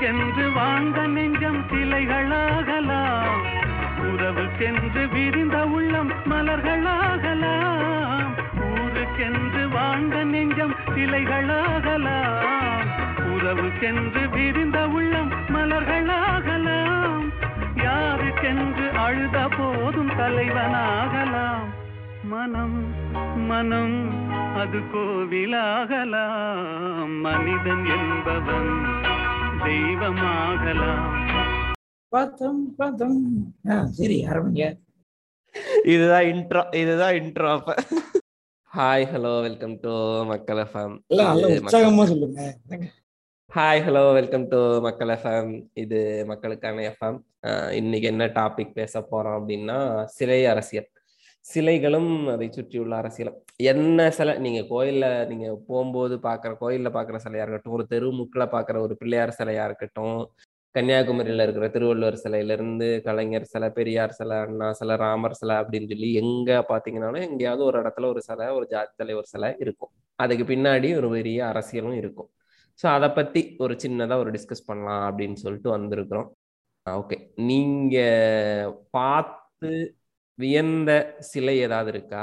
உறவுக்கென்று வாழ்ந்த நெஞ்சம் சிலைகளாகலாம். உறவுக்கென்று விரிந்த உள்ளம் மலர்களாகலாம். ஊருக்கென்று வாழ்ந்த நெஞ்சம் சிலைகளாகலாம். உறவுக்கென்று விரிந்த உள்ளம் மலர்களாகலாம். யாருக்கென்று அழுத போதும் தலைவனாகலாம். மனம் மனம் அது கோவிலாகலாம். மனிதன் என்பவன் தெய்வமாகலாம். ஆ சரி ஆரம்பிங்க இதுதான் இன்ட்ரோ இதுதான் இன்ட்ரோ அப்ப. Hi hello welcome to Makkal FM உற்சாகமா சொல்லுங்க. Hi hello welcome to Makkal FM இது மக்களுக்கான எஃப்எம் இன்னைக்கு என்ன டாபிக் பேச போறோம் அப்படின்னா சிலை அரசியல். சிலைகளும் அதை சுற்றியுள்ள அரசியலும். என்ன சிலை? நீங்க கோயில்ல நீங்க போகும்போது பாக்குற கோயில்ல பாக்குற சிலையா இருக்கட்டும் ஒரு தெருமுக்குல பாக்குற ஒரு பிள்ளையார் சிலையா இருக்கட்டும் கன்னியாகுமரியில இருக்கிற திருவள்ளுவர் சிலையில இருந்து கலைஞர் சிலை பெரியார் சிலை அண்ணா சிலை ராமர் சிலை அப்படின்னு சொல்லி எங்க பாத்தீங்கன்னாலும் எங்கேயாவது ஒரு இடத்துல ஒரு சிலை ஒரு ஜாதி தலைவர் சிலை இருக்கும். அதுக்கு பின்னாடி ஒரு பெரிய அரசியலும் இருக்கும். ஸோ அதை பத்தி ஒரு சின்னதா ஒரு டிஸ்கஸ் பண்ணலாம் அப்படின்னு சொல்லிட்டு வந்திருக்கிறோம். ஓகே நீங்க பார்த்து வியந்த சிலை ஏதாவது இருக்கா?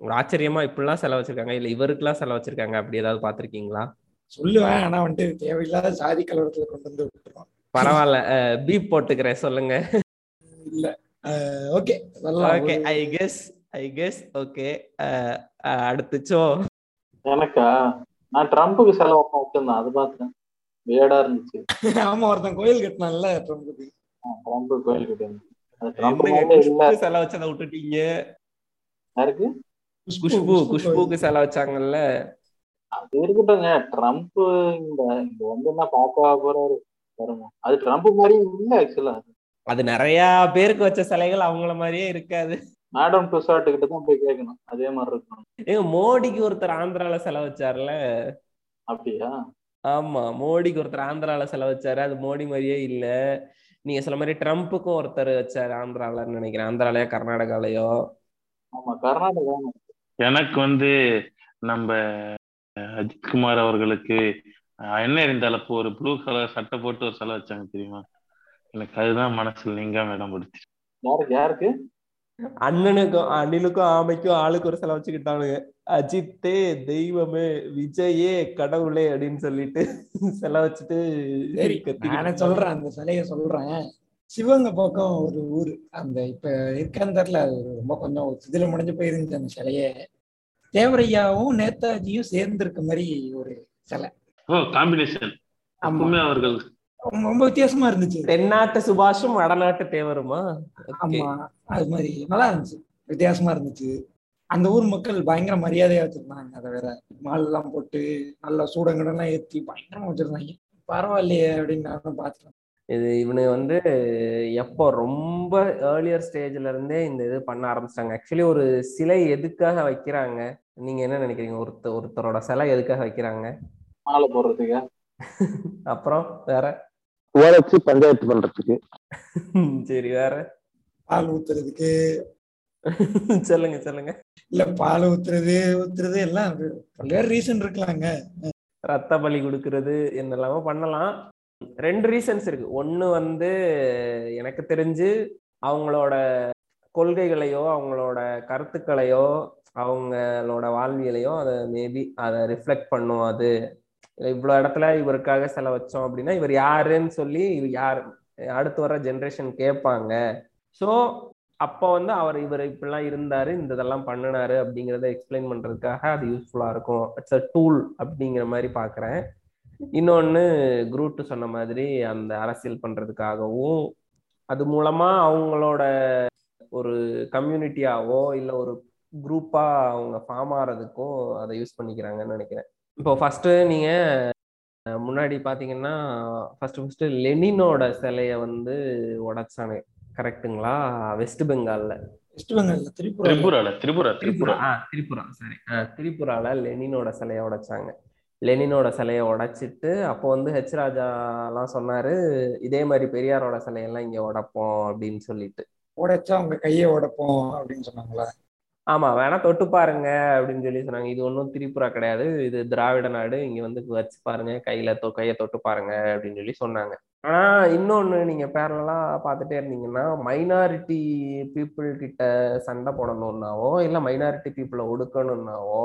ஒரு ஆச்சரியமா இப்படிலாம் செலவு வச்சிருக்காங்க இல்ல இவருக்கெல்லாம் செலவு வச்சிருக்காங்க அப்படி ஏதாவது பார்த்திருக்கீங்களா? சொல்லுவேன். ஆனா வந்துட்டு தேவையில்லாத சாதி கலவரத்துல கொண்டு வந்து விட்டுருவோம். பரவாயில்ல. பீப் போட்டுக்கிறேன். சொல்லுங்க. இல்ல. Okay. Okay. I guess I guess okay அடுத்து சோ. எனக்கா? நான் ட்ரம்ப்புக்கு செலவு வச்சிருந்தேன் அது பார்த்தேன் வேடா இருந்துச்சு. ஆமா ஒருத்தன் கோயில் கட்டினான்ல ட்ரம்புக்கு ட்ரம்ப் கோயில் கிட்ட செலவு வச்சதை விட்டுட்டீங்க. யாருக்கு? குஷ்பு குஷ்புக்கு செலவு வச்சாங்கல்ல. அது இருக்கட்டும்ங்க. ட்ரம்ப் இந்த இங்க வந்து என்ன பார்க்க போறாரு அது ட்ரம்ப் மாதிரி இல்ல ஆக்சுவலா அது நிறைய பேருக்கு வச்ச சிலைகள் அவங்கள மாதிரியே இருக்காது. மேடம் டுசாட்டு கிட்ட தான் போய் கேட்கணும். அதே மாதிரி இருக்கும் ஏங்க மோடிக்கு ஒருத்தர் ஆந்திரால செலவு வச்சார்ல. அப்படியா? ஆமா மோடிக்கு ஒருத்தர் ஆந்திரால செலவு வச்சாரு. அது மோடி மாதிரியே இல்ல. நீங்க சொல்ல மாதிரி ட்ரம்ப்புக்கும் ஒருத்தர் வச்சாரு ஆந்திராலன்னு நினைக்கிறேன். ஆந்திராலயோ கர்நாடகாலயோ? ஆமா கர்நாடகா. எனக்கு வந்து நம்ம அஜித்குமார் அவர்களுக்கு அஹ், என்ன இருந்தாலும் ஒரு ப்ளூ கலர் சட்டை போட்டு ஒரு சிலை வச்சாங்க தெரியுமா? எனக்கு அதுதான் மனசுல நீங்காம இடம் பிடிச்சி யாருக்கு யாருக்கு? அண்ணனுக்கும் அனிலுக்கும் ஆமைக்கும் ஆளுக்கு ஒரு செலவு வச்சுக்கிட்டானுங்க. அஜித்தே தெய்வமே விஜயே கடவுளே அப்படின்னு சொல்லிட்டு செலவு வச்சுட்டு நானே சொல்றேன் அந்த சிலைய சொல்றேன். சிவகங்கை பக்கம் ஒரு ஊர். அந்த இப்ப இருக்கான்னு தெரியல அது ரொம்ப கொஞ்சம் சிதில முடிஞ்சு போயிருந்துச்சு அந்த சிலையே. தேவரையாவும் நேதாஜியும் சேர்ந்து இருக்க மாதிரி ஒரு சிலை. காம்பினேஷன் அவர்கள் ரொம்ப வித்தியாசமா இருந்துச்சு. தென்னாட்டு சுபாஷும் வடநாட்டு தேவருமா. ஆமா அது மாதிரி நல்லா இருந்துச்சு. வித்தியாசமா இருந்துச்சு. அந்த ஊர் மக்கள் பயங்கர மரியாதையா வச்சிருந்தாங்க. அதை வேற மால் எல்லாம் போட்டு நல்ல சூடங்கடெல்லாம் ஏத்தி பயங்கரமா வச்சிருந்தாங்க. பரவாயில்லையே அப்படின்னு நானும் பார்த்தேன் இது இவனுங்க வந்து எப்போ ரொம்ப ஏர்லியர் ஸ்டேஜ்ல இருந்தே இந்த இது பண்ண ஆரம்பிச்சிட்டாங்க. ஆக்சுவலி ஒரு சிலை எதுக்காக வைக்கிறாங்க? நீங்க என்ன நினைக்கிறீங்க? ஒருத்தர் ஒருத்தரோட சிலை எதுக்காக வைக்கிறாங்க? மாலை போடுறதுக்கு? அப்புறம் வேற? உழைச்சி பஞ்சாயத்து பண்றதுக்கு. சரி வேற? பால் ஊத்துறதுக்கு சொல்லுங்க சொல்லுங்க. இல்ல பால் ஊத்துறது ஊத்துறது எல்லாம் பல்வேறு ரீசன் இருக்கலாங்க. ரத்த பலி கொடுக்கறது என்னெல்லாமோ பண்ணலாம். ரெண்டு ரீசன்ஸ் இருக்கு. ஒண்ணு வந்து எனக்கு தெரிஞ்சு அவங்களோட கொள்கைகளையோ அவங்களோட கருத்துக்களையோ அவங்களோட வாழ்வியலையோ அதை மேபி அதை ரிஃப்ளெக்ட் பண்ணும் அது. இவ்வளோ இடத்துல இவருக்காக செலவு வச்சோம் அப்படின்னா இவர் யாருன்னு சொல்லி இவர் யார் அடுத்து வர ஜென்ரேஷன் கேட்பாங்க. ஸோ அப்போ வந்து அவர் இவர் இப்படிலாம் இருந்தாரு இந்த இதெல்லாம் பண்ணினாரு அப்படிங்கிறத எக்ஸ்பிளைன் பண்றதுக்காக அது யூஸ்ஃபுல்லா இருக்கும். இட்ஸ் அ டூல் அப்படிங்கிற மாதிரி பார்க்குறேன் இன்னொன்னு குரூட்டு சொன்ன மாதிரி அந்த அரசியல் பண்றதுக்காகவும் அது மூலமா அவங்களோட ஒரு கம்யூனிட்டியாவோ இல்லை ஒரு குரூப்பா அவங்க ஃபார்ம் ஆகிறதுக்கும் அதை யூஸ் பண்ணிக்கிறாங்கன்னு நினைக்கிறேன். இப்போ ஃபர்ஸ்ட் நீங்க முன்னாடி பாத்தீங்கன்னா ஃபர்ஸ்ட் ஃபர்ஸ்ட் லெனினோட சிலையை வந்து உடைச்சானு கரெக்ட்டுங்களா வெஸ்ட் பெங்கால்ல வெஸ்ட் பெங்கால்ல திரிபுரா திரிபுரால திரிபுரா திரிபுரா. திரிபுரா ஆ திரிபுரா சரி திரிபுரால லெனினோட சிலையை உடைச்சாங்க. லெனினோட சிலையை உடைச்சிட்டு அப்போ வந்து ஹெச் ராஜாலாம் சொன்னாரு இதே மாதிரி பெரியாரோட சிலையெல்லாம் இங்க உடைப்போம் அப்படின்னு சொல்லிட்டு. உடைச்சா அவங்க கையை உடைப்போம் அப்படின்னு சொன்னாங்களா? ஆமா வேணா தொட்டு பாருங்க அப்படின்னு சொல்லி சொன்னாங்க. இது ஒன்றும் திரிபுரா கிடையாது. இது திராவிட நாடு. இங்க வந்து வச்சு பாருங்க. கையில தொ கையை தொட்டு பாருங்க அப்படின்னு சொல்லி சொன்னாங்க. ஆனா இன்னொன்னு நீங்க பேரலா பார்த்துட்டே இருந்தீங்கன்னா மைனாரிட்டி பீப்புள் கிட்ட சண்டை போடணும்னாவோ இல்ல மைனாரிட்டி பீப்புளை ஒடுக்கணும்னாவோ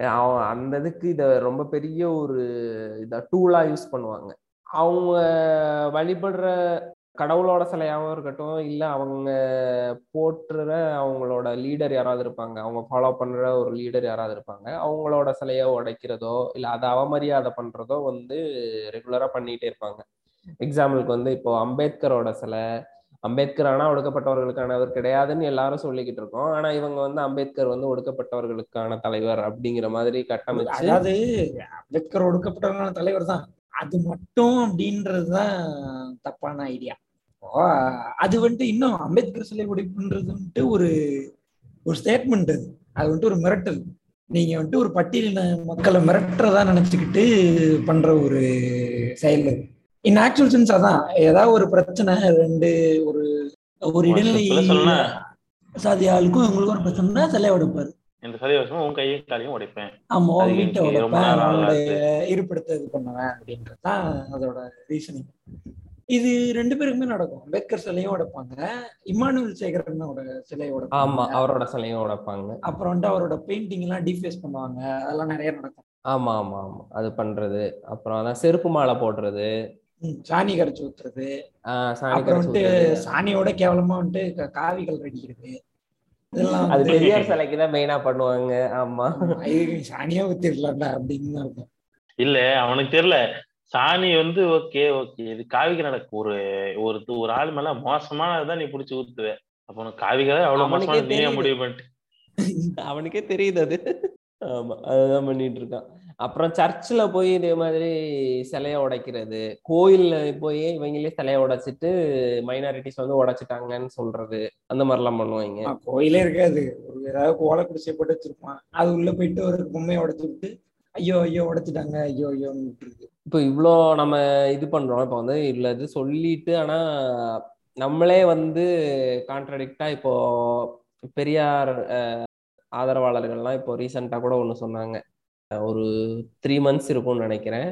அவன் அந்த இதுக்கு இதை ரொம்ப பெரிய ஒரு இதை டூலா யூஸ் பண்ணுவாங்க. அவங்க வழிபடுற கடவுளோட சிலையாகவும் இருக்கட்டும் இல்லை அவங்க போற்றுற அவங்களோட லீடர் யாராவது இருப்பாங்க அவங்க ஃபாலோ பண்ற ஒரு லீடர் யாராவது இருப்பாங்க அவங்களோட சிலையை உடைக்கிறதோ இல்லை அதை அவமரியாதை பண்றதோ வந்து ரெகுலரா பண்ணிகிட்டே இருப்பாங்க. எக்ஸாம்பிளுக்கு வந்து இப்போ அம்பேத்கரோட சிலை அம்பேத்கர் ஆனா ஒடுக்கப்பட்டவர்களுக்கானவர் கிடையாதுன்னு எல்லாரும் சொல்லிக்கிட்டு இருக்கோம். ஆனா இவங்க வந்து அம்பேத்கர் வந்து ஒடுக்கப்பட்டவர்களுக்கான தலைவர் அப்படிங்கிற மாதிரி கட்டமைச்சு அதாவது அம்பேத்கர் ஒடுக்கப்பட்டவர்களான தலைவர் தான் அது மட்டும் அப்படின்றதுதான் தப்பான ஐடியா அது வந்துட்டு இன்னும் அம்பேத்கர் சிலை உடைப்புன்றது வந்துட்டு ஒரு ஒரு ஸ்டேட்மெண்ட் அது. அது வந்துட்டு ஒரு மிரட்டல். நீங்க வந்துட்டு ஒரு பட்டியலின மக்களை மிரட்டுறதா நினைச்சுக்கிட்டு பண்ற ஒரு செயல் இன் ஆக்சுவல் சென்ஸ் அதான். ஏதாவது ஒரு பிரச்சனை ரெண்டு ஒரு ஒரு இடைநிலை சாதி ஆளுக்கும் இவங்களுக்கும் ஒரு பிரச்சனை சிலை உடைப்பாரு. இந்த சதி வருஷம் உன் கையும் காலையும் உடைப்பேன். ஆமா வீட்டை உடைப்பேன் இருப்பிடத்தை இது பண்ணுவேன் அப்படின்றது தான் அதோட ரீசனிங் இது ரெண்டு பேருக்குமே நடக்கும். அம்பேத்கர் சிலையும் உடைப்பாங்க. இம்மானுவல் சேகரனோட சிலையை ஆமா அவரோட சிலையும் உடைப்பாங்க. அப்புறம் வந்துட்டு அவரோட பெயிண்டிங் எல்லாம் டிஃபேஸ் பண்ணுவாங்க. அதெல்லாம் நிறைய நடக்கும். ஆமா ஆமா ஆமா. அது பண்றது. அப்புறம் அதான் செருப்பு மாலை போடுறது. சாணி கரைச்சு ஊத்துறது. ஆஹ் சாணி அப்புறம் வந்துட்டு. சாணியோட கேவலமா வந்துட்டு காவிகள் அடிக்கிறது இதெல்லாம் அது வந்து பெரியார் சிலைக்கு தான் மெயினா பண்ணுவாங்க. ஆமா. சாணியா ஊத்திடலாம்டா அப்படின்னு தான் இருக்கும். இல்ல அவனுக்கு தெரியல. சாணி வந்து ஓகே ஓகே இது காவிக்கு நடக்கு ஒரு ஒரு ஒரு ஆள் மேல மோசமானதான் நீ புடிச்சு ஊத்துவ. அப்ப உனக்கு காவிகளை அவ்வளவு அவனுக்கே மோசமான நீயே தெரியுது. முடிவு பண்ணிட்டு. அவனுக்கே தெரியுது அது. ஆமா அதுதான் பண்ணிட்டு இருக்கான். அப்புறம் சர்ச்சில் போய் இதே மாதிரி சிலைய உடைக்கிறது. கோயில்ல போய் இவங்களே சிலைய உடைச்சிட்டு மைனாரிட்டிஸ் வந்து உடைச்சிட்டாங்கன்னு சொல்றது. அந்த மாதிரிலாம் பண்ணுவாங்க. கோயிலே இருக்காது. ஒரு ஏதாவது கோலை குடிசை போட்டு வச்சிருப்பான். அது உள்ள போயிட்டு ஒரு பொம்மையை உடைச்சு விட்டு ஐயோ ஐயோ உடைச்சிட்டாங்க ஐயோ ஐயோன்னு விட்டுருக்கு இப்போ இவ்வளோ நம்ம இது பண்றோம். இப்போ வந்து இல்லை இது சொல்லிட்டு ஆனா நம்மளே வந்து கான்ட்ரடிக்டா இப்போ பெரியார் ஆதரவாளர்கள்லாம் இப்போ ரீசெண்டாக கூட ஒன்று சொன்னாங்க. ஒரு த்ரீ மந்த்ஸ் இருக்கும்னு நினைக்கிறேன்.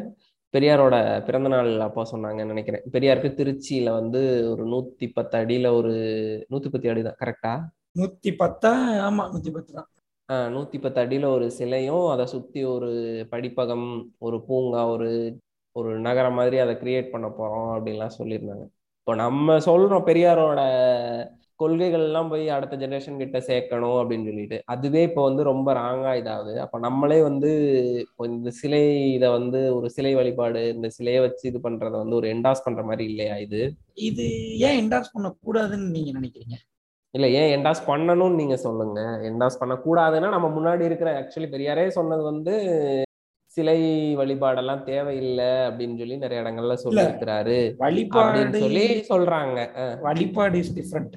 பெரியாரோட பிறந்த நாள் அப்போ சொன்னாங்கன்னு நினைக்கிறேன். பெரியாருக்கு திருச்சியில வந்து ஒரு நூத்தி பத்து அடியில ஒரு நூத்தி பத்து அடி தான் கரெக்டா நூத்தி பத்தா? ஆமா நூத்தி பத்து தான். நூத்தி பத்து அடியில ஒரு சிலையும் அதை சுத்தி ஒரு படிப்பகம் ஒரு பூங்கா ஒரு ஒரு நகரம் மாதிரி அதை கிரியேட் பண்ண போறோம் அப்படின்லாம் சொல்லியிருந்தாங்க. இப்போ நம்ம சொல்றோம் பெரியாரோட கொள்கைகள் எல்லாம் போய் அடுத்த ஜெனரேஷன் கிட்ட சேர்க்கணும் அப்படின்னு சொல்லிட்டு. அதுவே இப்போ வந்து ரொம்ப ராங்கா இதாகுது. அப்ப நம்மளே வந்து இந்த சிலை இதை வந்து ஒரு சிலை வழிபாடு இந்த சிலையை வச்சு இது பண்றத வந்து ஒரு என்டாஸ் பண்ற மாதிரி இல்லையா இது? இது ஏன் என்டாஸ் பண்ண கூடாதுன்னு நீங்க நினைக்கிறீங்க? இல்ல ஏன் என்டாஸ் பண்ணணும்னு நீங்க சொல்லுங்க. என்டாஸ் பண்ணக்கூடாதுன்னா நம்ம முன்னாடி இருக்கிற ஆக்சுவலி பெரியாரே சொன்னது வந்து சிலை வழிபாடெல்லாம் தேவையில்லை அப்படின்னு சொல்லி நிறைய இடங்கள்ல சொல்லியிருக்கிறாரு அப்படின்னு வழிபாடு சொல்லி சொல்றாங்க. வழிபாடு இஸ் டிஃப்ரெண்ட்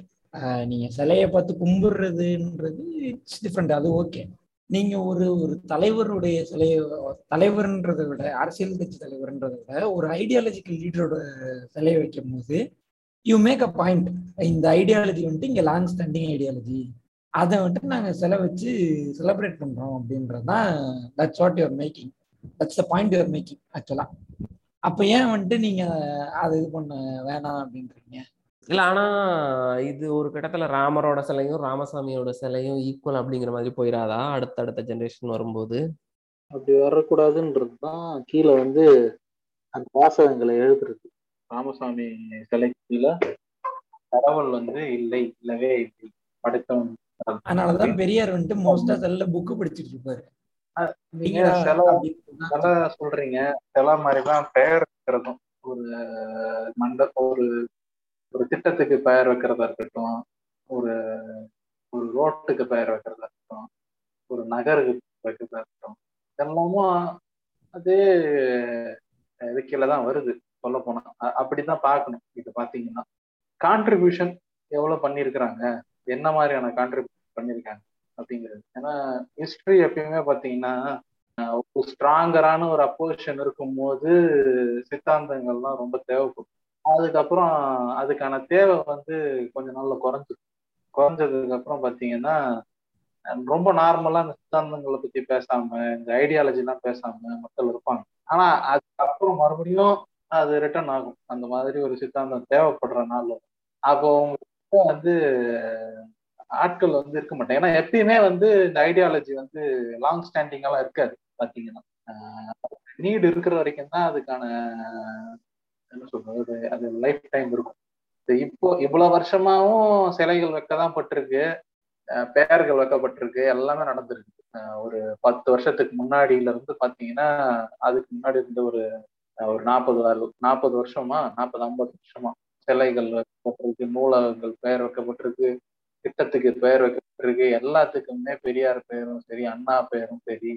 நீங்க சிலையை பார்த்து கும்பிடுறதுன்றது இட்ஸ் டிஃப்ரெண்ட் அது ஓகே நீங்க ஒரு ஒரு தலைவருடைய சிலையை தலைவர்ன்றதை விட அரசியல் கட்சி தலைவர்ன்றதை விட ஒரு ஐடியாலஜிக்கல் லீடரோட சிலையை வைக்கும் போது யூ மேக் அ பாயிண்ட் இந்த ஐடியாலஜி வந்துட்டு இங்க லாங் ஸ்டாண்டிங் ஐடியாலஜி அதை வந்துட்டு நாங்க சிலை வச்சு செலிப்ரேட் பண்றோம் அப்படின்றதுதான் that's what you are making that's the point you are making ஆக்சுவலா அப்ப ஏன் வந்துட்டு நீங்க அதை இது பண்ண வேணாம் அப்படின்றீங்க? இல்ல ஆனா இது ஒரு கட்டத்துல ராமரோட சிலையும் ராமசாமியோட சிலையும் ஈக்குவல் அப்படிங்கிற மாதிரி போயிடாதா அடுத்த அடுத்த ஜெனரேஷன் வரும்போது? அப்படி வரக்கூடாதுன்றது தான் கீழே வந்து அந்த வாசகங்களை எழுதுறது. ராமசாமி சிலைக்கு கீழே கடவுள் வந்து இல்லை இல்லவே இல்லை. படைத்தவன் அதனாலதான் பெரியார் வந்துட்டு மோஸ்டா செல்ல புக்கு படிச்சுட்டு இருப்பாரு. நீங்க சில சொல்றீங்க. சில மாதிரிதான் பெயர் வைக்கிறதும். ஒரு மண்ட ஒரு ஒரு திட்டத்துக்கு பெயர் வைக்கிறதா இருக்கட்டும் ஒரு ஒரு ரோட்டுக்கு பெயர் வைக்கிறதா இருக்கட்டும் ஒரு நகருக்கு வைக்கிறதா இருக்கட்டும் இதெல்லாமும் அதே இது கீழே தான் வருது. சொல்ல போனா. அப்படிதான் பார்க்கணும். இது பாத்தீங்கன்னா கான்ட்ரிபியூஷன் எவ்வளவு பண்ணியிருக்கிறாங்க? என்ன மாதிரியான கான்ட்ரிபியூஷன் பண்ணியிருக்காங்க? அப்படிங்கிறது. ஏன்னா ஹிஸ்டரி எப்பயுமே பாத்தீங்கன்னா ஒரு ஸ்ட்ராங்கரான ஒரு அப்போசிஷன் இருக்கும்போது சித்தாந்தங்கள்லாம் ரொம்ப தேவைப்படும். அதுக்கப்புறம் அதுக்கான தேவை வந்து கொஞ்ச நாள்ல குறைஞ்சிடும் குறைஞ்சதுக்கு அப்புறம் பாத்தீங்கன்னா ரொம்ப நார்மலா இந்த சித்தாந்தங்களை பத்தி பேசாம இந்த ஐடியாலஜி எல்லாம் பேசாம மக்கள் இருப்பாங்க. ஆனா அதுக்கப்புறம் மறுபடியும் அது ரிட்டர்ன் ஆகும். அந்த மாதிரி ஒரு சித்தாந்தம் தேவைப்படுற நாள் அப்போ உங்களுக்கு வந்து ஆட்கள் வந்து இருக்க மாட்டாங்க. ஏன்னா எப்பயுமே வந்து இந்த ஐடியாலஜி வந்து லாங் ஸ்டாண்டிங்கெல்லாம் இருக்காது பாத்தீங்கன்னா. நீடு இருக்கிற வரைக்கும் தான் அதுக்கான என்ன சொல்றது அது லைஃப் டைம் இருக்கும். இப்போ இவ்வளவு வருஷமாவும் சிலைகள் வைக்கதான் பட்டிருக்கு. பெயர்கள் வைக்கப்பட்டிருக்கு. எல்லாமே நடந்திருக்கு. ஒரு பத்து வருஷத்துக்கு முன்னாடியில இருந்து பாத்தீங்கன்னா அதுக்கு முன்னாடி இருந்த ஒரு ஒரு நாற்பது நாற்பது வருஷமா நாற்பது ஐம்பது வருஷமா சிலைகள் வைக்கப்பட்டிருக்கு நூலகங்கள் பெயர் வைக்கப்பட்டிருக்கு திட்டத்துக்கு பெயர் வைக்கப்பட்டிருக்கு. எல்லாத்துக்குமே பெரியார் பெயரும் சரி அண்ணா பெயரும் சரி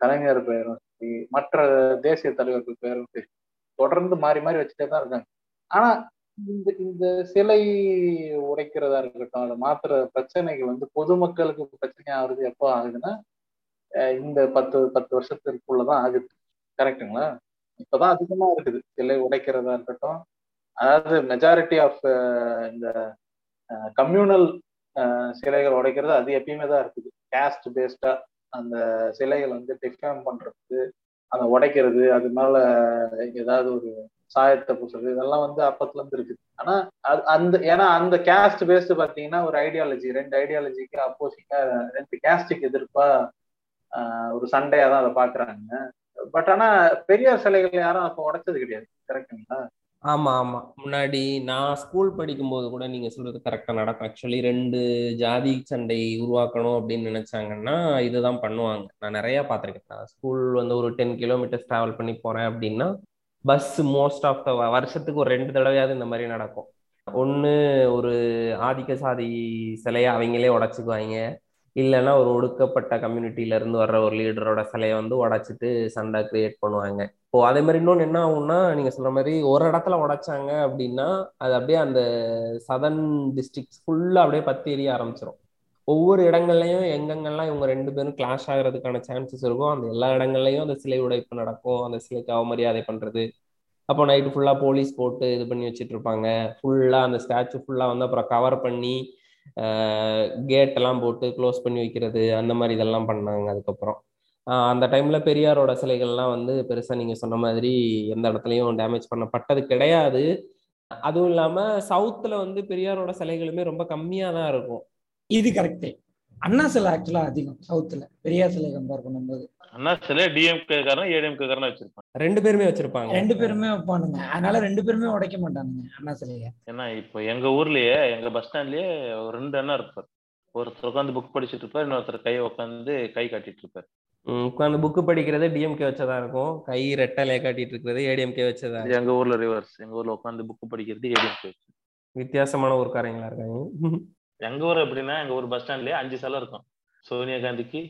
கலைஞர் பெயரும் சரி மற்ற தேசிய தலைவர்கள் பெயரும் சரி தொடர்ந்து மாறி மாறி வச்சுட்டே தான் இருக்காங்க. ஆனா இந்த இந்த சிலை உடைக்கிறதா இருக்கட்டும் அதை மாத்திர பிரச்சனைகள் வந்து பொதுமக்களுக்கு பிரச்சனை ஆகுறது எப்போ ஆகுதுன்னா இந்த பத்து பத்து வருஷத்திற்குள்ளதான் ஆகுது. கரெக்டுங்களா இப்பதான் அதிகமா இருக்குது. சிலை உடைக்கிறதா இருக்கட்டும். அதாவது மெஜாரிட்டி ஆஃப் இந்த கம்யூனல் சிலைகள் உடைக்கிறது அது எப்பயுமே தான் இருக்குது. கேஸ்ட் பேஸ்டா அந்த சிலைகள் வந்து டிஃபேம் பண்றது அதை உடைக்கிறது அது மேல ஏதாவது ஒரு சாயத்தை பூசுறது இதெல்லாம் வந்து அப்பத்துல இருந்து இருக்குது. ஆனா அந்த ஏன்னா அந்த கேஸ்ட் பேஸ்ட் பாத்தீங்கன்னா ஒரு ஐடியாலஜி ரெண்டு ஐடியாலஜிக்கு அப்போசிங்கா ரெண்டு கேஸ்டுக்கு எதிர்ப்பா ஒரு சண்டையா தான் அதை பாக்குறாங்க பட் ஆனா பெரியார் சிலைகள் யாரும் அப்போ உடைச்சது கிடையாது. கரெக்டுங்களா ஆமா ஆமா. முன்னாடி நான் ஸ்கூல் படிக்கும் போது கூட நீங்க சொல்றது கரெக்டா நடக்கும். ஆக்சுவலி ரெண்டு ஜாதி சண்டை உருவாக்கணும் அப்படின்னு நினைச்சாங்கன்னா இதுதான் பண்ணுவாங்க. நான் நிறைய பார்த்துருக்கேன். நான் ஸ்கூல் வந்து ஒரு டென் கிலோமீட்டர்ஸ் டிராவல் பண்ணி போறேன் அப்படின்னா பஸ் மோஸ்ட் ஆஃப் த வருஷத்துக்கு ஒரு ரெண்டு தடவையாவது இந்த மாதிரி நடக்கும். ஒன்று ஒரு ஆதிக்க சாதி சிலையை அவங்களே உடச்சிக்குவாங்க. இல்லைன்னா ஒரு ஒடுக்கப்பட்ட கம்யூனிட்டில இருந்து வர்ற ஒரு லீடரோட சிலையை வந்து உடைச்சிட்டு சண்டை கிரியேட் பண்ணுவாங்க. இப்போ அதே மாதிரி இன்னொன்று என்ன ஆகும்னா நீங்க சொல்ற மாதிரி ஒரு இடத்துல உடைச்சாங்க அப்படின்னா அது அப்படியே அந்த சதன் டிஸ்ட்ரிக்ட் ஃபுல்லா அப்படியே பத்தி எரிய ஆரம்பிச்சிடும் ஒவ்வொரு இடங்கள்லையும் எங்கெங்கெல்லாம் இவங்க ரெண்டு பேரும் கிளாஷ் ஆகிறதுக்கான சான்சஸ் இருக்கும் அந்த எல்லா இடங்கள்லையும் அந்த சிலை உடைப்பு நடக்கும். அந்த சிலைக்கு அவமரியாதை பண்றது. அப்போ நைட்டு ஃபுல்லாக போலீஸ் போட்டு இது பண்ணி வச்சுட்டு இருப்பாங்க. ஃபுல்லாக அந்த ஸ்டாச்சு ஃபுல்லாக வந்து அப்புறம் கவர் பண்ணி கேட் எல்லாம் போட்டு க்ளோஸ் பண்ணி வைக்கிறது அந்த மாதிரி இதெல்லாம் பண்ணாங்க அதுக்கப்புறம். அந்த டைம்ல பெரியாரோட சிலைகள்லாம் வந்து பெருசா நீங்க சொன்ன மாதிரி எந்த இடத்துலையும் டேமேஜ் பண்ணப்பட்டது கிடையாது. அதுவும் இல்லாம சவுத்துல வந்து பெரியாரோட சிலைகளுமே ரொம்ப கம்மியா தான் இருக்கும். இது கரெக்டே அண்ணா சிலை ஆக்சுவலா அதிகம் சவுத்துல பெரியார் சிலை கம்பேர் பண்ணும்போது. அண்ணா சிலை டிஎம்கே காரன் ஏடிஎம்கே காரன் வச்சிருப்பாங்க. ரெண்டு பேருமே வச்சிருப்பாங்க. ரெண்டு பேருமே வைப்பானுங்க. அதனால ரெண்டு பேருமே உடைக்க மாட்டானுங்க அண்ணா சிலைய. ஏன்னா இப்போ எங்க ஊர்லயே எங்க பஸ் ஸ்டாண்ட்லயே ஒரு ரெண்டு அண்ணா இருப்பார். ஒருத்தர் உட்காந்து புக் படிச்சுட்டு இருப்பார் இன்னொருத்தர் கை உட்காந்து கை காட்டிட்டு இருப்பார். உட்காந்து புக்கு படிக்கிறது டிஎம்கே வச்சதா இருக்கும். கை ரெட்டலையை காட்டிட்டு இருக்கிறது ஏடிஎம்கே வச்சதா எங்க ஊர்ல ரிவர்ஸ் எங்க ஊர்ல உட்காந்து புக் படிக்கிறது ஏடிஎம்கே வச்சு. வித்தியாசமான ஊர்க்காரங்களா இருக்காங்க. எங்க ஊர் எப்படின்னா எங்க ஊர் பஸ் ஸ்டாண்ட்லயே அஞ்சு சிலை இருக்கும். சோனியா காந்திக்கு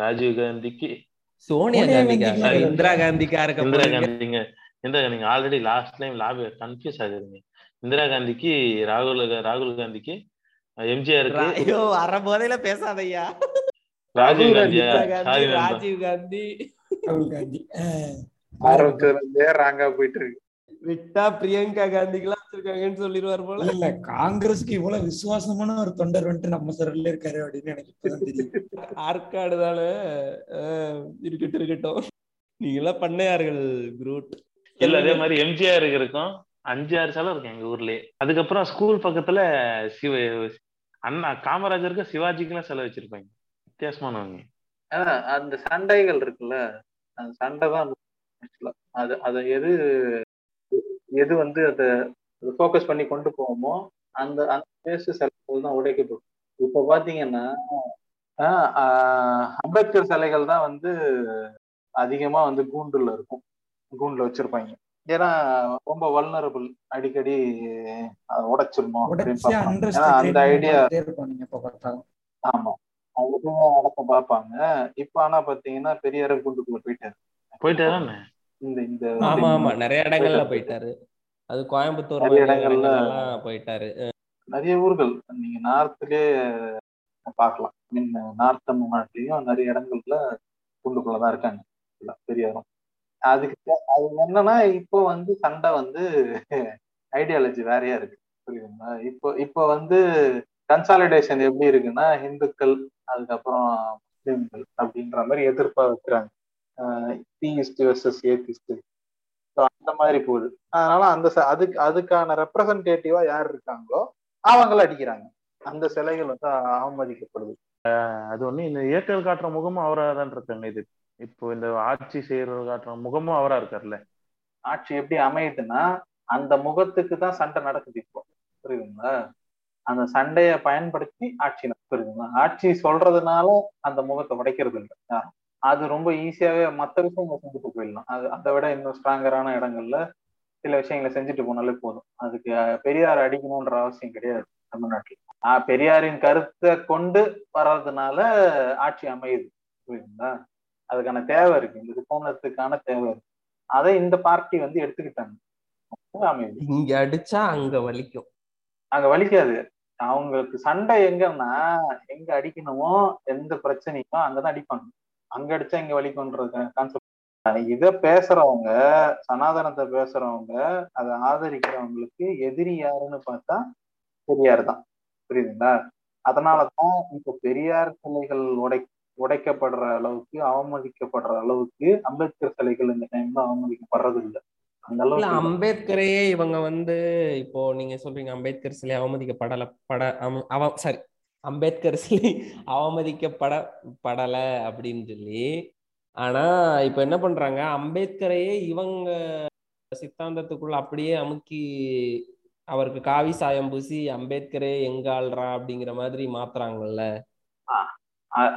ராஜீவ் காந்திக்கு சோனியா காந்திக்கா இந்திரா காந்திக்கா இருக்க இந்திரா காந்திங்க. இந்திரா காந்திங்க ஆல்ரெடி லாஸ்ட் டைம் லாப கன்ஃபியூஸ் ஆகுதுங்க இந்திரா காந்திக்கு ராகுல் ராகுல் காந்திக்கு எம்ஜிஆருக்கு ஐயோ அரை போதையில பேசாதையா ராஜீவ் காந்தியா? சாரி ராஜீவ் காந்தி. ராகுல் காந்தி. ஆரம்பிச்சதுல ராங்கா போயிட்டு இருக்கு. விட்டா பிரியங்கா காந்திக்கெல்லாம் வச்சிருக்காங்கன்னு சொல்லிடுவார் போல. இல்ல காங்கிரஸ்க்கு இவ்வளவு விசுவாசமான ஒரு தொண்டர் வந்துட்டு நம்ம சரல்ல இருக்காரு அப்படின்னு எனக்கு இப்பதான் தெரியும் ஆற்காடு தானே இருக்கட்டும் இருக்கட்டும். நீங்க எல்லாம் பண்ணையார்கள் குரூட் இல்ல அதே மாதிரி எம்ஜிஆர் இருக்கும். அஞ்சு ஆறு சிலை இருக்கும் எங்க ஊர்லயே. அதுக்கப்புறம் ஸ்கூல் பக்கத்துல சிவ அண்ணா காமராஜருக்கு சிவாஜிக்குலாம் சிலை வச்சிருப்பாங்க. வித்தியாசமானவங்க. அந்த சண்டைகள் இருக்குல்ல அந்த சண்டை தான் அது அதை எது எது வந்து அதை ஃபோக்கஸ் பண்ணி கொண்டு போவோமோ அந்த அந்த பேசு சிலைகள் தான் உடைக்கப்படும் இப்போ பாத்தீங்கன்னா அம்பேத்கர் சிலைகள் தான் வந்து அதிகமா வந்து கூண்டுல இருக்கும். கூண்டுல வச்சிருப்பாங்க. ஏன்னா ரொம்ப வல்னரபிள் அடிக்கடி உடைச்சிடணும் அந்த ஐடியா ஆமா. அவங்களுக்கும் அடக்கம் பார்ப்பாங்க. இப்ப ஆனா பாத்தீங்கன்னா பெரியார கூண்டுக்குள்ள போயிட்டாரு. போயிட்டாரு இந்த இந்த ஆமா ஆமா. நிறைய இடங்கள்ல போயிட்டாரு. அது கோயம்புத்தூர் போயிட்டாரு. நிறைய ஊர்கள் நீங்க நார்த்லயே பார்க்கலாம். மீன் நார்த் தமிழ்நாட்டிலையும் நிறைய இடங்கள்ல கூண்டுக்குள்ளதான் இருக்காங்க. பெரியாரும் அதுக்கு அது என்னன்னா இப்போ வந்து சண்டை வந்து ஐடியாலஜி வேறையா இருக்கு. புரியுதுங்களா? இப்போ இப்போ வந்து கன்சாலிடேஷன் எப்படி இருக்குன்னா இந்துக்கள் அதுக்கப்புறம் முஸ்லிம்கள் அப்படின்ற மாதிரி எதிர்ப்பா வைக்கிறாங்க. தீயிஸ்ட் வெர்சஸ் ஏத்திஸ்ட் அந்த மாதிரி போகுது. அதனால அந்த அதுக்கு அதுக்கான ரெப்ரசன்டேட்டிவா யார் இருக்காங்களோ அவங்கள அடிக்கிறாங்க. அந்த சிலைகள் வந்து அவமதிக்கப்படுது. அது ஒண்ணு இந்த இயற்கை காட்டுற முகமும் அவரா தான் இருக்காங்க. இது இப்போ இந்த ஆட்சி செய்யறது காட்டுற முகமும் அவரா இருக்காருல்ல ஆட்சி எப்படி அமையுதுன்னா அந்த முகத்துக்கு தான் சண்டை நடக்குது இப்போ. புரியுதுங்களா? அந்த சண்டையை பயன்படுத்தி ஆட்சி. புரியுதுங்களா? ஆட்சி சொல்றதுனால அந்த முகத்தை உடைக்கிறது இல்லை. யாரும். அது ரொம்ப ஈஸியாவே மற்ற விஷயங்களை செஞ்சுட்டு போயிடலாம். அது அதை விட இன்னும் ஸ்ட்ராங்கரான இடங்கள்ல சில விஷயங்களை செஞ்சுட்டு போனாலே போதும். அதுக்கு பெரியார் அடிக்கணும்ன்ற அவசியம் கிடையாது தமிழ்நாட்டில். ஆஹ் பெரியாரின் கருத்தை கொண்டு வர்றதுனால ஆட்சி அமையுது புரியுதுங்களா? அதுக்கான தேவை இருக்கு. இந்த ரிஃபார்மத்துக்கான தேவை இருக்கு. அதை இந்த பார்ட்டி வந்து எடுத்துக்கிட்டாங்க. இங்க அடிச்சா அங்க வலிக்கும். அங்க வலிக்காது. அவங்களுக்கு சண்டை எங்கன்னா எங்க அடிக்கணுமோ எந்த பிரச்சனையோ அங்கதான் அடிப்பாங்க. அங்க அடிச்சா இங்க வலிக்கும்ன்றது கான்செப்ட் இத பேசுறவங்க சனாதனத்தை பேசுறவங்க அதை ஆதரிக்கிறவங்களுக்கு எதிரி யாருன்னு பார்த்தா பெரியார் தான். புரியுதுங்களா? அதனாலதான் இப்ப பெரியார் சிலைகள் உடை உடைக்கப்படுற அளவுக்கு அவமதிக்கப்படுற அளவுக்கு அம்பேத்கர் சிலைகள் இந்த டைம்ல அவமதிக்கப்படுறது இல்லை. அம்பேத்கரையே இவங்க வந்து இப்போ நீங்க சொல்றீங்க அம்பேத்கர் சிலை அவமதிக்கப்படல பட அவ சாரி அம்பேத்கர் சிலை அவமதிக்கப்பட படல அப்படின்னு சொல்லி. ஆனா இப்ப என்ன பண்றாங்க? அம்பேத்கரையே இவங்க சித்தாந்தத்துக்குள்ள அப்படியே அமுக்கி அவருக்கு காவி சாயம் பூசி அம்பேத்கரே எங்க ஆள்றா அப்படிங்கிற மாதிரி மாத்துறாங்கல்ல.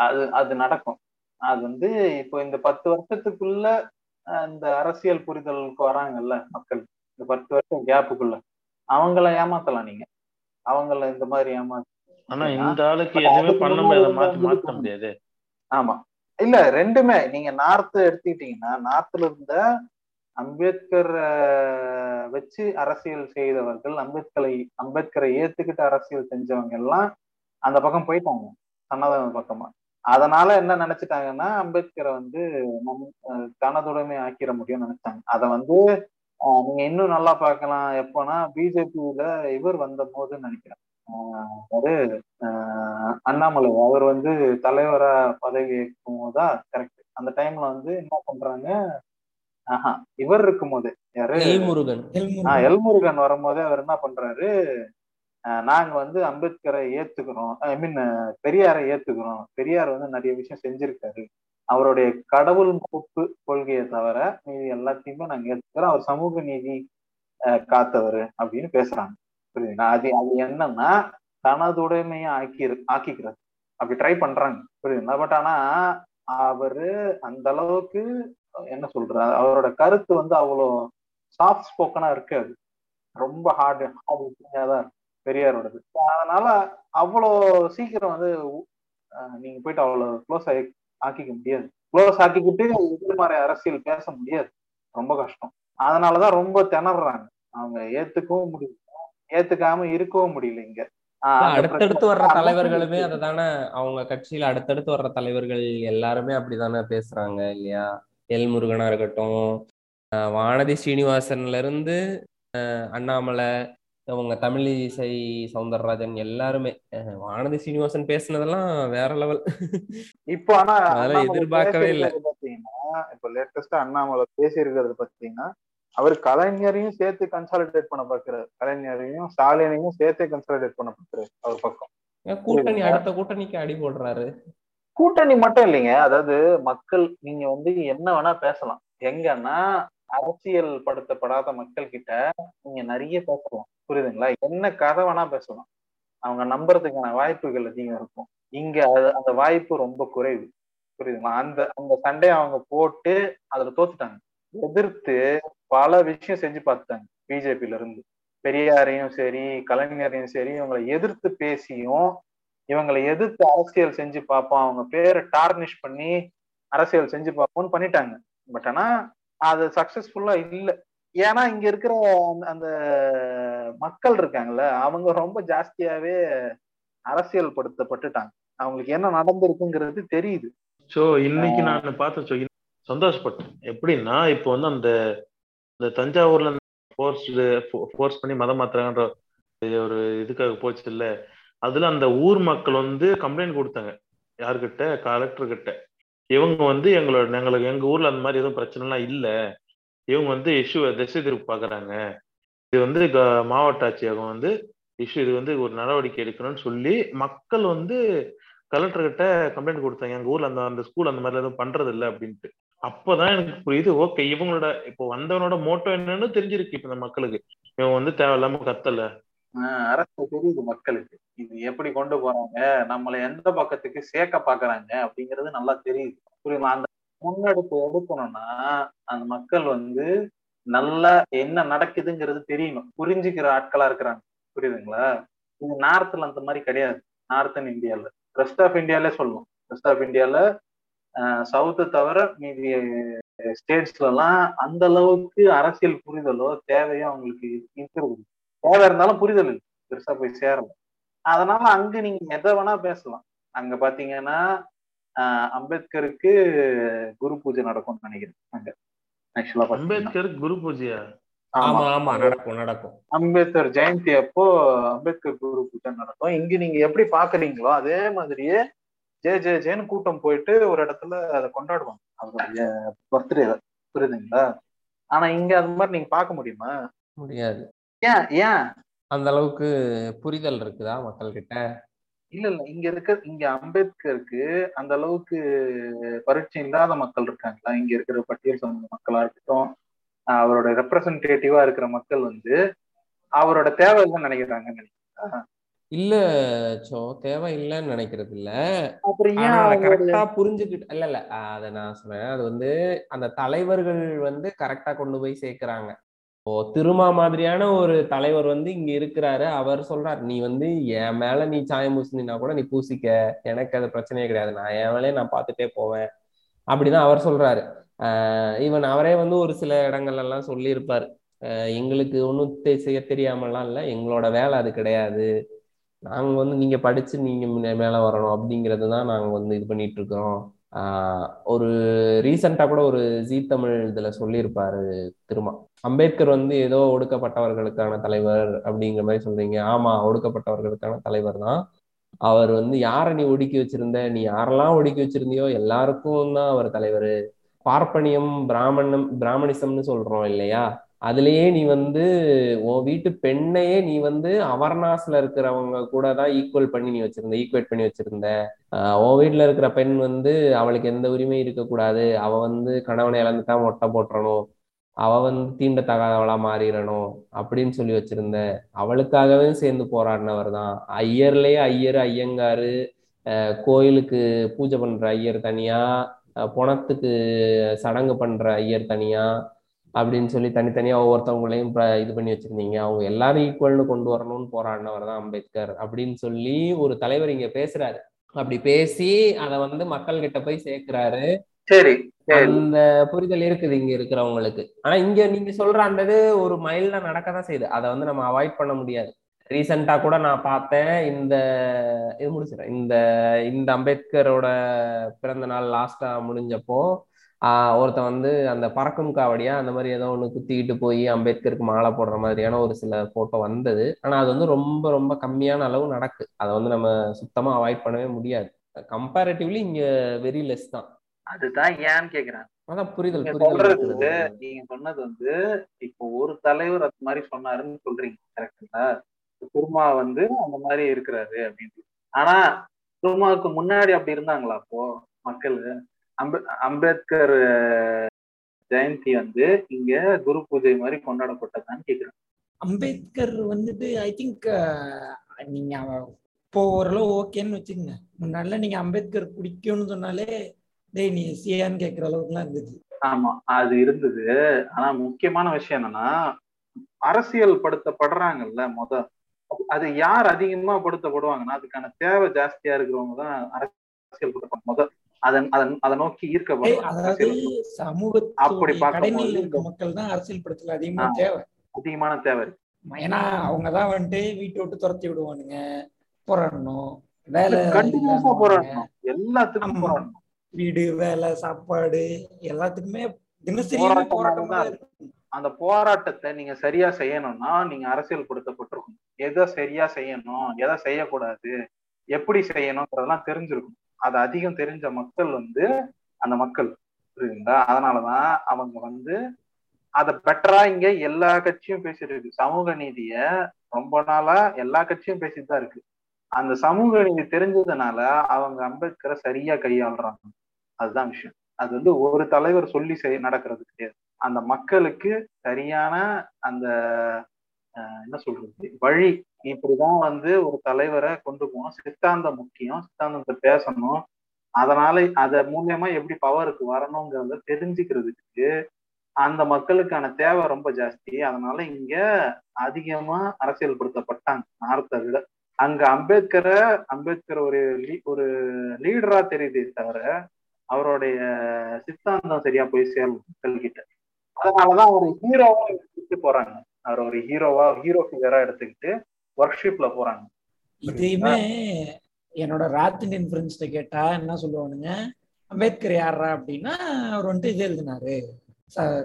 அது அது நடக்கும். அது வந்து இப்போ இந்த பத்து வருஷத்துக்குள்ள இந்த அரசியல் புரிதலுக்கு வராங்கல்ல மக்கள். இந்த பத்து வருஷம் கேப்புக்குள்ள அவங்கள ஏமாத்தலாம் நீங்க. அவங்கள இந்த மாதிரி ஏமாத்த ஆனா? இந்த ஆளுக்கு எதுவுமே முன்னாடி இதை மாத்தி மாத்த முடியாது. ஆமா. இல்ல ரெண்டுமே. நீங்க நார்த் எடுத்துக்கிட்டீங்கன்னா நார்த்ல இருந்த அம்பேத்கர் வச்சு அரசியல் செய்தவர்கள் அம்பேத்கரை அம்பேத்கரை ஏத்துக்கிட்டு அரசியல் செஞ்சவங்க எல்லாம் அந்த பக்கம் போயிட்டாங்க சனாதன பக்கமா. அதனால என்ன நினைச்சிட்டாங்கன்னா அம்பேத்கரை வந்து நம் தனதுடைமை ஆக்கிட முடியும்னு நினைச்சாங்க. அதை வந்து நீங்க இன்னும் நல்லா பார்க்கலாம். எப்போனா பிஜேபியில இவர் வந்த போதுன்னு நினைக்கிறேன். அஹ், அண்ணாமலை. அவர் வந்து தலைவரா பதவி ஏற்கும் போதா கரெக்ட் அந்த டைம்ல வந்து என்ன பண்றாங்க? ஆஹா இவர் இருக்கும் போது யாரு? எல்முருகன். ஆஹ் எல்முருகன் வரும்போதே அவர் என்ன பண்றாரு? நாங்க வந்து அம்பேத்கரை ஏத்துக்கிறோம். ஐ மீன் பெரியாரை ஏத்துக்கிறோம். பெரியார் வந்து நிறைய விஷயம் செஞ்சிருக்காரு. அவருடைய கடவுள் மறுப்பு கொள்கையை தவிர மீதி எல்லாத்தையுமே நாங்க ஏத்துக்கிறோம். அவர் சமூக நீதி அஹ், காத்தவர் அப்படின்னு பேசுறாங்க. புரியுதுங்களா அது அது என்னன்னா தனதுடைமையை ஆக்கி ஆக்கிக்கிறது. அப்படி ட்ரை பண்றாங்க. புரியுதுங்களா? பட் ஆனா அவரு அந்த அளவுக்கு என்ன சொல்றாரு? அவரோட கருத்து வந்து அவ்வளோ சாஃப்ட் ஸ்போக்கனா இருக்காது ரொம்ப ஹார்டு ஹார்டு தான் பெரியாரோடது. அதனால அவ்வளோ சீக்கிரம் வந்து நீங்க போயிட்டு அவ்வளோ க்ளோஸ் ஆகி ஆக்கிக்க முடியாது. க்ளோஸ் ஆக்கிக்கிட்டு எதிர்மறை அரசியல் பேச முடியாது. ரொம்ப கஷ்டம். அதனாலதான் ரொம்ப திணறாங்க. அவங்க ஏத்துக்கவும் முடியும் ஏத்துக்காம இருக்கவும் முடியல இங்க. அடுத்தடுத்து வர்ற தலைவர்களுமே அதை தானே அவங்க கட்சியில அடுத்தடுத்து வர்ற தலைவர்கள் எல்லாருமே அப்படிதானே பேசுறாங்க இல்லையா? எல் முருகனா இருக்கட்டும் வானதி ஸ்ரீனிவாசன்ல இருந்து அஹ் அண்ணாமலை அவங்க தமிழிசை சவுந்தரராஜன் எல்லாருமே. வானதி ஸ்ரீனிவாசன் பேசுனதெல்லாம் வேற லெவல். இப்போ ஆனா அதெல்லாம் எதிர்பார்க்கவே இல்ல. இப்ப லேட்டஸ்டா அண்ணாமலை பேசியிருக்கிறது பாத்தீங்கன்னா அவர் கலைஞரையும் சேர்த்து கன்சாலிடேட் பண்ண பாக்குறாரு கலைஞரையும் ஸ்டாலினையும் சேர்த்தே கன்சாலிடேட் பண்ண பாக்குறாரு அவர் பக்கம். கூட்டணி அடுத்த கூட்டணிக்கு அடி போடுறாரு. கூட்டணி மட்டும் இல்லைங்க. அதாவது மக்கள் நீங்க வந்து என்ன வேணா பேசலாம். எங்கன்னா அரசியல் படுத்தப்படாத மக்கள் கிட்ட நீங்க நிறைய பேசலாம். புரியுதுங்களா? என்ன கதை வேணா பேசலாம். அவங்க நம்புறதுக்கான வாய்ப்புகள் அதிகம் இருக்கும். இங்க அது- அந்த வாய்ப்பு ரொம்ப குறைவு. புரியுதுங்களா? அந்த அந்த சண்டையை அவங்க போட்டு அதுல தோத்துட்டாங்க. எதிர்த்து பல விஷயம் செஞ்சு பார்த்துட்டாங்க பிஜேபியில இருந்து பெரியாரையும் சரி கலைஞரையும் சரி இவங்களை எதிர்த்து பேசியும் இவங்களை எதிர்த்து அரசியல் செஞ்சு பார்ப்போம் அவங்க பேரை டார்னிஷ் பண்ணி அரசியல் செஞ்சு பார்ப்போம்னு பண்ணிட்டாங்க. பட் ஆனா அது சக்சஸ்ஃபுல்லா இல்ல. ஏன்னா இங்க இருக்கிற அந்த- அந்த மக்கள் இருக்காங்கல்ல அவங்க ரொம்ப ஜாஸ்தியாவே அரசியல் படுத்தப்பட்டுட்டாங்க அவங்களுக்கு என்ன நடந்திருக்குங்கிறது தெரியுது. சோ இன்னைக்கு நான் பார்த்தேன் சந்தோஷப்பட்டேன். எப்படின்னா இப்போ வந்து அந்த இந்த தஞ்சாவூர்ல ஃபோர்ஸ் ஃபோர்ஸ் பண்ணி மதம் மாத்துறாங்கன்ற ஒரு இதுக்காக போச்சு இல்ல அதுல அந்த ஊர் மக்கள் வந்து கம்ப்ளைண்ட் கொடுத்தாங்க. யாருக்கிட்ட கலெக்டர் கிட்ட. இவங்க வந்து எங்களோட எங்களுக்கு எங்க ஊர்ல அந்த மாதிரி எதுவும் பிரச்சனைலாம் இல்லை. இவங்க வந்து இஷ்யூ திசை திருப்பி பாக்குறாங்க. இது வந்து க- மாவட்ட ஆட்சியகம் வந்து இஷ்யூ இது வந்து ஒரு நடவடிக்கை எடுக்கணும்னு சொல்லி மக்கள் வந்து கலெக்டர் கிட்ட கம்ப்ளைண்ட் கொடுத்தாங்க. எங்க ஊர்ல அந்த அந்த ஸ்கூல் அந்த மாதிரி எதுவும் பண்றது இல்லை அப்படின்ட்டு. அப்பதான் எனக்கு புரியுது ஓகே இவங்களோட இப்போ வந்தவனோட மோட்டோ என்னன்னு தெரிஞ்சிருக்கு இப்ப இந்த மக்களுக்கு. இவன் வந்து தேவையில்லாம கத்தல. ஆஹ் அரசு தெரியுது மக்களுக்கு. இது எப்படி கொண்டு போறாங்க நம்மளை எந்த பக்கத்துக்கு சேர்க்க பாக்குறாங்க அப்படிங்கிறது நல்லா தெரியுது. புரியுமா அந்த முன்னெடுப்பு எடுக்கணும்னா அந்த மக்கள் வந்து நல்லா என்ன நடக்குதுங்கிறது தெரியணும். புரிஞ்சுக்கிற ஆட்களா இருக்கிறாங்க. புரியுதுங்களா? இது நார்த்ல அந்த மாதிரி கிடையாது. நார்த்தன் இந்தியால. ரெஸ்ட் ஆஃப் இந்தியாலே சொல்லணும் ரெஸ்ட் ஆஃப் இந்தியால சவுத்தை தவிர மீதி ஸ்டேட்ஸ்ல எல்லாம் அந்த அளவுக்கு அரசியல் புரிதலோ தேவையோ அவங்களுக்கு இருக்கிறது. தேவை இருந்தாலும் புரிதல் இல்லை. பெருசா போய் சேரல. அதனால அங்க நீங்க எதை வேணா பேசலாம். அங்க பாத்தீங்கன்னா அம்பேத்கருக்கு குரு பூஜை நடக்கும்னு நினைக்கிறேன். அங்க. ஆக்சுவலா அம்பேத்கர் குரு பூஜையா? ஆமா ஆமா நடக்கும் நடக்கும். அம்பேத்கர் ஜெயந்தி அப்போ அம்பேத்கர் குரு பூஜை நடக்கும். இங்க நீங்க எப்படி பாக்குறீங்களோ அதே மாதிரியே ஜே ஜே ஜேன்னு கூட்டம் போயிட்டு ஒரு இடத்துல அதை கொண்டாடுவாங்க. அவருடைய பர்த்டே புரியுதுங்களா? ஆனா இங்க அது மாதிரி நீங்க பார்க்க முடியுமா? முடியாது. ஏன் ஏன்? அந்த அளவுக்கு புரிதல் இருக்குதா மக்கள் கிட்ட இல்ல இல்ல. இங்க இருக்க இங்க அம்பேத்கருக்கு அந்த அளவுக்கு பரீட்சை இல்லாத மக்கள் இருக்காங்களா? இங்க இருக்கிற பட்டியல் சமூக மக்களா இருக்கட்டும் அவரோட ரெப்ரசன்டேட்டிவா இருக்கிற மக்கள் வந்து அவரோட தேவை இல்லைன்னு நினைக்கிறாங்கன்னு நினைக்கிறேன். இல்ல சோ தேவை இல்லைன்னு நினைக்கிறது இல்ல ஆனா அதை கரெக்டா புரிஞ்சுக்கிட்டு இல்ல இல்ல அதை நான் சொன்னேன் அது வந்து அந்த தலைவர்கள் வந்து கரெக்டா கொண்டு போய் சேர்க்கிறாங்க. இப்போ திருமா மாதிரியான ஒரு தலைவர் வந்து இங்க இருக்கிறாரு. அவர் சொல்றாரு நீ வந்து என் மேல நீ சாயம் பூசினா கூட நீ பூசிக்க. எனக்கு அது பிரச்சனையே கிடையாது. நான் என் வேலையை நான் பார்த்துட்டே போவேன். அப்படிதான் அவர் சொல்றாரு. ஆஹ் ஈவன் அவரே வந்து ஒரு சில இடங்கள்ல எல்லாம் சொல்லியிருப்பாரு எங்களுக்கு ஒன்றும் செய்ய தெரியாமலாம் இல்லை. எங்களோட வேலை அது கிடையாது. நாங்க வந்து நீங்க படிச்சு நீங்க முன்ன- மேல வரணும் அப்படிங்கிறது தான் நாங்க வந்து இது பண்ணிட்டு இருக்கோம் ஆஹ் ஒரு ரீசெண்டா கூட ஒரு ஜீ தமிழ் இதுல சொல்லியிருப்பாரு திருமா. அம்பேத்கர் வந்து ஏதோ ஒடுக்கப்பட்டவர்களுக்கான தலைவர் அப்படிங்கிற மாதிரி சொல்றீங்க. ஆமா ஒடுக்கப்பட்டவர்களுக்கான தலைவர் தான். அவர் வந்து யாரை நீ ஒடுக்கி வச்சிருந்த? நீ யாரெல்லாம் ஒடுக்கி வச்சிருந்தியோ எல்லாருக்கும் தான் அவர் தலைவர். பார்ப்பனியம் பிராமணம் பிராமணிசம்னு சொல்றோம் இல்லையா? அதுலயே நீ வந்து உன் வீட்டு பெண்ணையே நீ வந்து அவர்னாஸ்ல இருக்கிறவங்க கூட தான் ஈக்குவல் பண்ணி நீ வச்சிருந்த ஈக்குவேட் பண்ணி வச்சிருந்த. உன் வீட்டுல இருக்கிற பெண் வந்து அவளுக்கு எந்த உரிமையும் இருக்கக்கூடாது. அவ வந்து கணவனை இழந்துட்டா மொட்டை போட்டுறணும். அவ வந்து தீண்டத்தகாதவளா மாறிடணும் அப்படின்னு சொல்லி வச்சிருந்த. அவளுக்காகவே சேர்ந்து போராடினவர் தான். ஐயர்லயே ஐயர் ஐயங்காரு கோயிலுக்கு பூஜை பண்ற ஐயர் தனியா பணத்துக்கு சடங்கு பண்ற ஐயர் தனியா அப்படின்னு சொல்லி தனித்தனியா ஒவ்வொருத்தவங்களையும் இது பண்ணி வச்சிருந்தீங்க. அவங்க எல்லாரும் ஈக்குவல்னு கொண்டு வரணும்னு போராடினவர் தான் அம்பேத்கர் அப்படின்னு சொல்லி ஒரு தலைவர் இங்க பேசுறாரு. அப்படி பேசி அதை வந்து மக்கள் கிட்ட போய் சேர்க்கிறாரு. சரி அந்த புரிதல் இருக்குது இங்க இருக்கிறவங்களுக்கு. ஆனா இங்க நீங்க சொல்ற அந்த இது ஒரு மைல்ல நடக்கதான் செய்யுது. அதை வந்து நம்ம அவாய்ட் பண்ண முடியாது. ரீசெண்டா கூட நான் பார்த்தேன். இந்த இது முடிச்சிடறேன். இந்த இந்த அம்பேத்கரோட பிறந்த நாள் லாஸ்டா முடிஞ்சப்போ ஒருத்தன் வந்து அந்த பறக்கும் காவடியா அந்த மாதிரி ஏதோ ஒண்ணு குத்திக்கிட்டு போய் அம்பேத்கருக்கு மாலை போடுற மாதிரியான ஒரு சில போட்டோ வந்தது. ஆனா அது வந்து ரொம்ப ரொம்ப கம்மியான அளவு நடக்கு. அதை வந்து நம்ம சுத்தமா அவாய்ட் பண்ணவே முடியாது. கம்பேரிட்டிவ்லி இங்க வெரி லெஸ் தான். அதுதான் ஏன்னு கேக்குறேன். அதான் புரிதல் சொல்றது நீங்க சொன்னது வந்து இப்போ ஒரு தலைவர் அந்த மாதிரி சொன்னாருன்னு சொல்றீங்க கரெக்டுங்களா குருமா வந்து அந்த மாதிரி இருக்கிறாரு அப்படின்னு. ஆனா குருமாவுக்கு முன்னாடி அப்படி இருந்தாங்களா அப்போ மக்கள்? அம்பேத்கர் ஜெயந்தி வந்து இங்க குரு பூஜை மாதிரி கொண்டாடப்பட்டதான்னு கேக்குறேன். அம்பேத்கர் வந்துட்டு ஐ திங்க் நீங்க இப்போ ஓரளவு ஓகேன்னு வச்சுக்கோங்க. முன்னாடிலாம் நீங்க அம்பேத்கர் பிடிக்கும்னு சொன்னாலே டேய் நீ சியான்னு கேட்குற அளவுக்குலாம் இருந்துச்சு ஆமா அது இருந்தது. ஆனா முக்கியமான விஷயம் என்னன்னா அரசியல் படுத்தப்படுறாங்கல்ல முத. அது- யார் அதிகமா படுத்தப்படுவாங்கன்னா அதுக்கான தேவை ஜாஸ்தியா இருக்கிறவங்க தான் அரசியல் படுத்தப்படுவாங்க முத அதன் அதன் அதை நோக்கி அதாவது அரசியல் அப்படி இந்த- மக்கள் தான் அரசியல் படத்துல அதிகமா ஆ. தேவை. அதிகமான தேவை. ஏன்னா அவங்க தான் வந்துட்டு வீட்டை விட்டு துரத்தி விடுவானுங்க போராடணும் வேலை கண்டினியூஸா இல்லைன்னுவானுங்க. போராடணும். எல்லாத்துக்கும். போராடணும். வீடு வேலை சாப்பாடு எல்லாத்துக்குமே தினசரி போராட்டமா அந்த போராட்டத்தை நீங்க சரியா செய்யணும்னா நீங்க அரசியல் படுத்தப்பட்டிருக்கணும் எதை சரியா செய்யணும் எதை செய்யக்கூடாது எப்படி செய்யணுங்கிறதெல்லாம் தெரிஞ்சிருக்கும் அது அதிகம் தெரிஞ்ச மக்கள் வந்து அந்த மக்கள் புரியுதுங்களா? அதனாலதான் அவங்க வந்து அத பெட்டரா இங்க எல்லா கட்சியும் பேசிட்டு இருக்கு. சமூக நீதிய ரொம்ப நாளா எல்லா கட்சியும் பேசிட்டு தான் இருக்கு. அந்த சமூக நீதி தெரிஞ்சதுனால அவங்க அம்பேத்கரை சரியா கையாளுறாங்க. அதுதான் விஷயம். அது வந்து ஒரு தலைவர் சொல்லி செய் நடக்கிறது கிடையாது. அந்த மக்களுக்கு சரியான அந்த என்ன சொல்றது? வழி இப்படிதான் வந்து ஒரு தலைவரை கொண்டு போகணும். சித்தாந்தம் முக்கியம். சித்தாந்தத்தை பேசணும். அதனால அத மூலியமா எப்படி பவருக்கு வரணுங்கிறத தெரிஞ்சுக்கிறதுக்கு அந்த மக்களுக்கான தேவை ரொம்ப ஜாஸ்தி. அதனால இங்க அதிகமா அரசியல்படுத்தப்பட்டாங்க. நார்த்தை விட. அங்க அம்பேத்கரை அம்பேத்கர் ஒரு லீ- ஒரு லீடரா தெரியுதே தவிர அவருடைய சித்தாந்தம் சரியா போய் சேரும் மக்கள்கிட்ட. அதனாலதான் அவர் ஹீரோவா எடுத்துட்டு போறாங்க. அவர் ஒரு ஹீரோவா ஹீரோ ஃபிகரா எடுத்துக்கிட்டு ஒர்க் ஷிப்ல போறாங்க. இதையுமே என்னோட ராத் இந்தியன் ஃப்ரெண்ட்ஸ்ட கேட்டா என்ன சொல்லுவானுங்க? அம்பேத்கர் யாரா அப்படின்னா அவர் வந்துட்டு இது எழுதினாரு.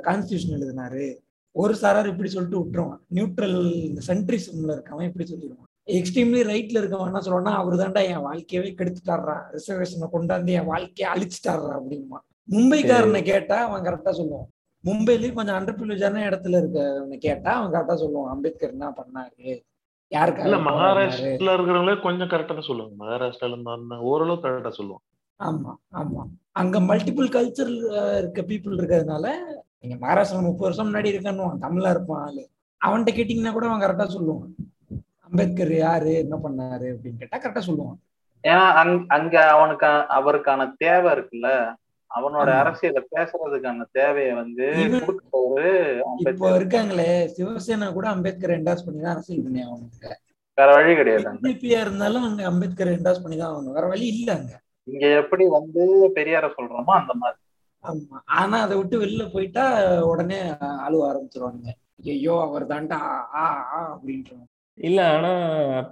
கான்ஸ்டியூஷன் எழுதினாரு. ஒரு சாரார் இப்படி சொல்லிட்டு விட்டுருவான். நியூட்ரல் இந்த சென்ட்ரிசம்ல இருக்கவன் இப்படி சொல்லிடுவான். எக்ஸ்ட்ரீம்லி ரைட்ல இருக்கவன் என்ன சொல்லுவான்னா அவர் தான்டா என் வாழ்க்கையவே கெடுத்துட்டாரா ரிசர்வேஷனை கொண்டாந்து என் வாழ்க்கையை அழிச்சிட்டாரா அப்படிமா மும்பைக்காரனை கேட்டா அவன் கரெக்டா சொல்லுவான். மும்பைலயும் கொஞ்சம் அண்டர் ப்ரிவிலேஜான இடத்துல இருக்கவனை கேட்டா அவன் கரெக்டா சொல்லுவான். அம்பேத்கர் என்ன பண்ணாரு? இல்ல போராடினாரு? மகாராஷ்டிரல இருக்கிறவங்களே கொஞ்சம் கரெக்டா சொல்லுவாங்க. மகாராஷ்டிரால இருந்தா ஓரளவு கரெக்டா சொல்லுவாங்க. ஆமா ஆமா. அங்க மல்டிபிள் கல்ச்சர் இருக்க பீப்புள் இருக்கிறதுனால நீங்க மகாராஷ்டிரா முப்பது வருஷம் முன்னாடி இருக்கணும் தமிழா இருப்பான் ஆளு. அவன்கிட்ட கேட்டீங்கன்னா கூட அவன் கரெக்டா சொல்லுவான். அம்பேத்கர் யாரு என்ன பண்ணாரு அப்படின்னு கேட்டா கரெக்டா சொல்லுவான். ஏன்னா அங் அங்க அவனுக்கு அவருக்கான தேவை இருக்குல்ல. அவனோட. அரசியலை பேசுறதுக்கான தேவையை வந்து இப்போ இருக்காங்களே சிவசேனா கூட அம்பேத்கர் என்டாஸ் பண்ணி தான் அரசியல் பண்ணி அவனுக்கு வேற வழி கிடையாது பிஜேபியா இருந்தாலும் அங்க அம்பேத்கர் என்டாஸ் பண்ணி தான் ஆகணும். வேற வழி இல்ல அங்க. இங்க எப்படி வந்து பெரியார சொல்றோமோ அந்த மாதிரி. ஆமா. ஆனா அதை விட்டு வெளில போயிட்டா உடனே அழுவ ஆரம்பிச்சிருவானுங்க. ஐயோ அவர் தாண்டா ஆ ஆ அப்படின்றாங்க. இல்ல ஆனா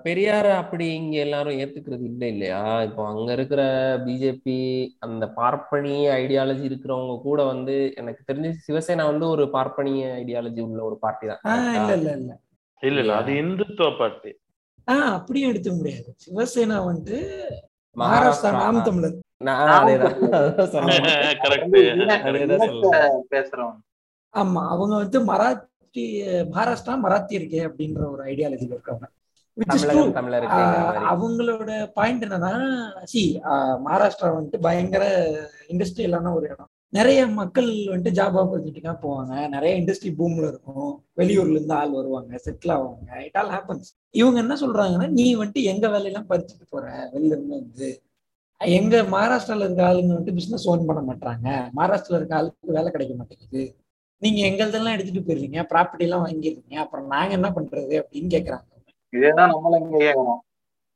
பெரியார அப்படி இங்க எல்லாரும் ஏத்துக்கிறது இல்லை இல்லையா? இப்போ அங்க இருக்கிற பிஜேபி அந்த பார்ப்பனிய ஐடியாலஜி இருக்கிறவங்க கூட வந்து எனக்கு தெரிஞ்சு சிவசேனா வந்து ஒரு பார்ப்பனிய ஐடியாலஜி உள்ள ஒரு பார்ட்டி தான்? இல்ல இல்ல இல்ல. இல்ல இல்ல. அது இந்துத்துவ பார்ட்டி ஆஹ் அப்படியும் எடுத்துக்க முடியாது. சிவசேனா வந்துட்டு மகாராஷ்டிரா. நாம் தமிழர். வந்து பேசுறவங்க ஆமா அவங்க வந்து மராத்தி மகாராஷ்டிரா மராத்தி இருக்கே அப்படின்ற ஒரு ஐடியாலஜில இருக்காங்க. அவங்களோட பாயிண்ட் என்னன்னா சி மகாராஷ்டிரா வந்துட்டு பயங்கர இண்டஸ்ட்ரியலான ஒரு இடம். நிறைய மக்கள் வந்துட்டு ஜாப் ஆப்பர்ச்சுனிட்டிக்காக போவாங்க. நிறைய இண்டஸ்ட்ரி பூம்ல இருக்கும். வெளியூர்ல இருந்து ஆள் வருவாங்க செட்டில் ஆவாங்க. இட் ஆல் ஹேப்பன்ஸ் இவங்க என்ன சொல்றாங்கன்னா நீ வந்துட்டு எங்க வேலையெல்லாம் பறிச்சுட்டு போற? வெளில இருந்து வந்து. எங்க மகாராஷ்டிரால இருக்க ஆளுங்க வந்துட்டு பிசினஸ் ஓன் பண்ண மாட்டாங்க மகாராஷ்டிரால இருக்க ஆளுக்கு வேலை கிடைக்க மாட்டேங்குது. நீங்க எங்களதெல்லாம் எடுத்துட்டு போயிருவீங்க? ப்ராப்பர்ட்டி எல்லாம் வாங்கிடுவீங்க அப்புறம் நாங்க என்ன பண்றது? அப்படின்னு கேக்குறாங்க இதேதான் நம்மள இங்க கேக்குறோம்.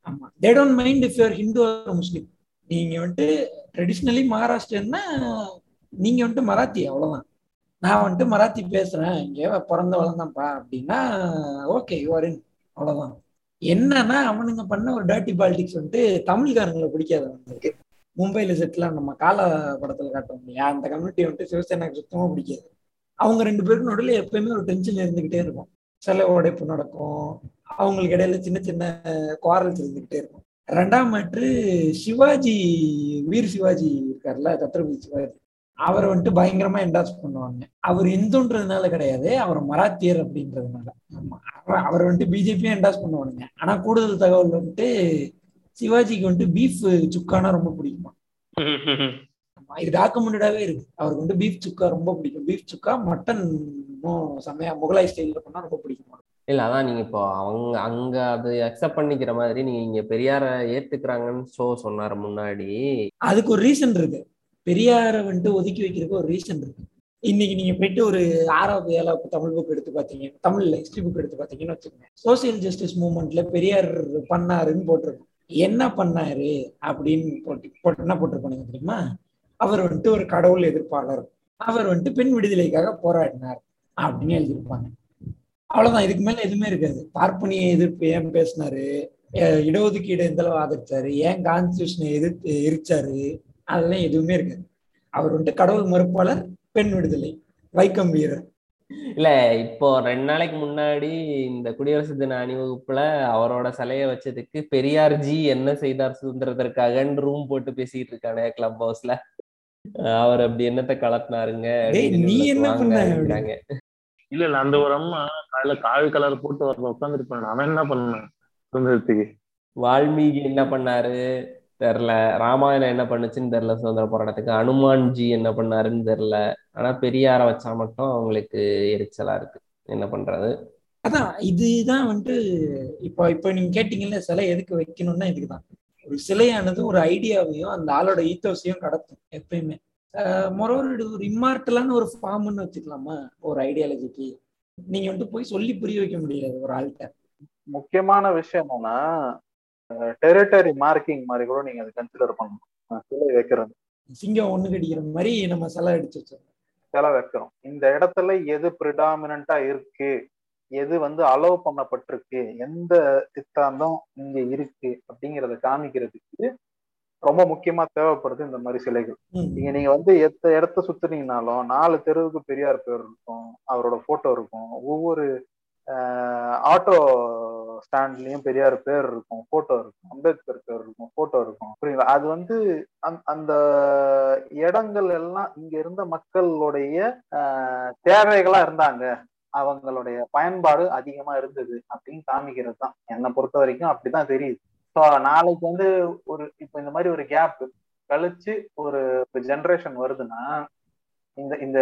ஆமா. They don't mind if you are Hindu or Muslim நீங்க வந்துட்டு ட்ரெடிஷ்னலி மகாராஷ்டிரன்னா நீங்க வந்துட்டு மராத்தி அவ்வளவுதான். நான் வந்துட்டு மராத்தி பேசுறேன். இங்க பிறந்த வளர்ந்தேன்ப்பா அப்படின்னா ஓகே இன் அவ்வளவுதான். என்னன்னா அவனுங்க பண்ண ஒரு டர்ட்டி பாலிடிக்ஸ் வந்துட்டு தமிழ்காரங்களை பிடிக்காது அவனுக்கு மும்பைல செட்டில் நம்ம கால படத்துல காட்டுவோம் இல்லையா? அந்த கம்யூனிட்டி வந்துட்டு சிவசேனாக்கு சுத்தமா பிடிக்காது. அவங்க ரெண்டு பேருக்கு நடுவில் எப்பயுமே ஒரு டென்ஷன் இருந்துகிட்டே இருக்கும். சில உடைப்பு நடக்கும். அவங்களுக்கு இடையில சின்ன சின்ன குவாரல்ஸ் இருந்துகிட்டே இருக்கும். ரெண்டாம் மாற்று சிவாஜி வீர் சிவாஜி இருக்கார்ல சத்ரபதி சிவாஜி. அவரை வந்துட்டு பயங்கரமா என்டாஸ் பண்ணுவாங்க. அவர் இந்துன்றதுனால கிடையாது அவர் மராத்தியர் அப்படின்றதுனால. அவர் வந்துட்டு பிஜேபியும் என்டாஸ் பண்ணுவானுங்க. ஆனா கூடுதல் தகவல் வந்துட்டு சிவாஜிக்கு வந்துட்டு பீஃப் சுக்கானா ரொம்ப பிடிக்குமா. இது டாக்குமெண்டடாவே இருக்கு. அவருக்கு வந்து பீஃப் சுக்கா ரொம்ப பிடிக்கும். பீஃப் சுக்கா மட்டன் செமையா முகலாய் ஸ்டைல்ல பண்ணா ரொம்ப பிடிக்கும். இல்ல அதான் நீங்க இப்போ அவங்க அங்க அது அக்செப்ட் பண்ணிக்கிற மாதிரி நீங்க இங்க பெரியார ஏத்துக்கிறாங்கன்னு ஷோ சொன்னாரு முன்னாடி. அதுக்கு ஒரு ரீசன் இருக்கு. பெரியாரை வந்துட்டு ஒதுக்கி வைக்கிறதுக்கு ஒரு ரீசன் இருக்கு. இன்னைக்கு நீங்க போயிட்டு ஒரு ஆறாவது ஏழாவது தமிழ் புக் எடுத்து பாத்தீங்க தமிழ்ல ஹிஸ்டரி புக் எடுத்து பாத்தீங்கன்னு வச்சுக்கோங்க. சோசியல் ஜஸ்டிஸ் மூவ்மெண்ட்ல பெரியார் பண்ணாருன்னு போட்டிருக்கும். என்ன பண்ணாரு அப்படின்னு போட்டு போட்டு என்ன போட்டிருப்பானுங்க தெரியுமா? அவர் வந்துட்டு ஒரு கடவுள் எதிர்ப்பாளர். அவர் வந்துட்டு பெண் விடுதலைக்காக போராடினார் அப்படின்னு எழுதியிருப்பாங்க. அவ்வளவுதான். இதுக்கு மேல எதுவுமே இருக்காது. பார்ப்பனிய எதிர்ப்பு ஏன் பேசினாரு? இடஒதுக்கீடு எந்த அளவு ஆதரிச்சாரு? ஏன் கான்ஸ்டியூஷனை எதிர்த்து எரிச்சாரு? அதெல்லாம் எதுவுமே இருக்காது. அவர் வந்துட்டு கடவுள் மறுப்பாளர் பெண் விடுதலை. வைக்கம் வீரர். இல்ல இப்போ ரெண்டு நாளைக்கு முன்னாடி இந்த குடியரசு தின அணிவகுப்புல அவரோட சிலையை வச்சதுக்கு பெரியார் ஜி என்ன செய்தார் சுதந்திரத்திற்காக ரூம் போட்டு பேசிட்டு இருக்கானே கிளப் ஹவுஸ்ல அவர் அப்படி என்னத்தை கலட்டினாருங்க நீ என்ன வாங்க பண்ண? அப்படிங்கிறாங்க. இல்ல இல்ல அந்த ஒரு அம்மா காலையில காவி கலர் போட்டு வரல உட்காந்துருப்பாங்க அவன் என்ன பண்ணான்? சுதந்திரத்துக்கு. வால்மீகி என்ன பண்ணாரு? தெரியல ராமாயணம் என்ன பண்ணுச்சுன்னு தெரியல சுதந்திர போராட்டத்துக்கு. அனுமான் ஜி என்ன பண்ணாருன்னு தெரியல ஆனா பெரியார வச்சா மட்டும் அவங்களுக்கு எரிச்சலா இருக்கு. என்ன பண்றது? அதான் இதுதான் வந்துட்டு இப்போ இப்போ நீங்க கேட்டீங்கல்ல சிலை எதுக்கு வைக்கணும்னா இதுக்குதான். ஒரு சிலையானது ஒரு ஐடியாவையும் அந்த ஆளோட ஈத்தோஸையும் கடத்தும் எப்பயுமே. மொரோவர் ஒரு இம்மார்ட்டலான ஒரு ஃபார்ம்னு வச்சுக்கலாமா? ஒரு ஐடியாலஜிக்கு நீங்க வந்துட்டு போய் சொல்லி புரிய வைக்க முடியாது ஒரு ஆள்கிட்ட. முக்கியமான விஷயம் என்னன்னா டெரிட்டரி மார்க்கிங் மாதிரி கூட நீங்க அதை கன்சிடர் பண்ணணும். சிலை வைக்கிறது. சிங்கம் ஒண்ணு கடிக்கிற மாதிரி நம்ம சிலை அடிச்சு வச்சிருக்கோம் சிலை வைக்கிறோம். இந்த இடத்துல எது ப்ரிடாமினா இருக்கு? எது வந்து அலோவ் பண்ணப்பட்டிருக்கு எந்த சித்தாந்தம் இங்க இருக்கு அப்படிங்கறத காமிக்கிறதுக்கு ரொம்ப முக்கியமா தேவைப்படுது இந்த மாதிரி சிலைகள். நீங்க நீங்க வந்து எத்த இடத்த சுத்துனீங்கனாலும் நாலு தெருவுக்கு பெரியார் பேர் இருக்கும் அவரோட போட்டோ இருக்கும். ஒவ்வொரு ஆட்டோ ஸ்டாண்ட்லயும் பெரியார் பேர் இருக்கும் போட்டோ இருக்கும் அம்பேத்கர் பேர் இருக்கும் போட்டோ இருக்கும். புரியுங்களா அது வந்து அந்த- அந்த இடங்கள் எல்லாம் இங்க இருந்த மக்களுடைய தேவைகளா இருந்தாங்க. அவங்களுடைய பயன்பாடு அதிகமா இருந்தது அப்படின்னு காமிக்கிறது தான் என்னை பொறுத்த வரைக்கும் அப்படிதான் தெரியுது. ஸோ நாளைக்கு வந்து ஒரு இப்போ இந்த மாதிரி ஒரு கேப் கழிச்சு ஒரு ஜென்ரேஷன் வருதுன்னா இந்த இந்த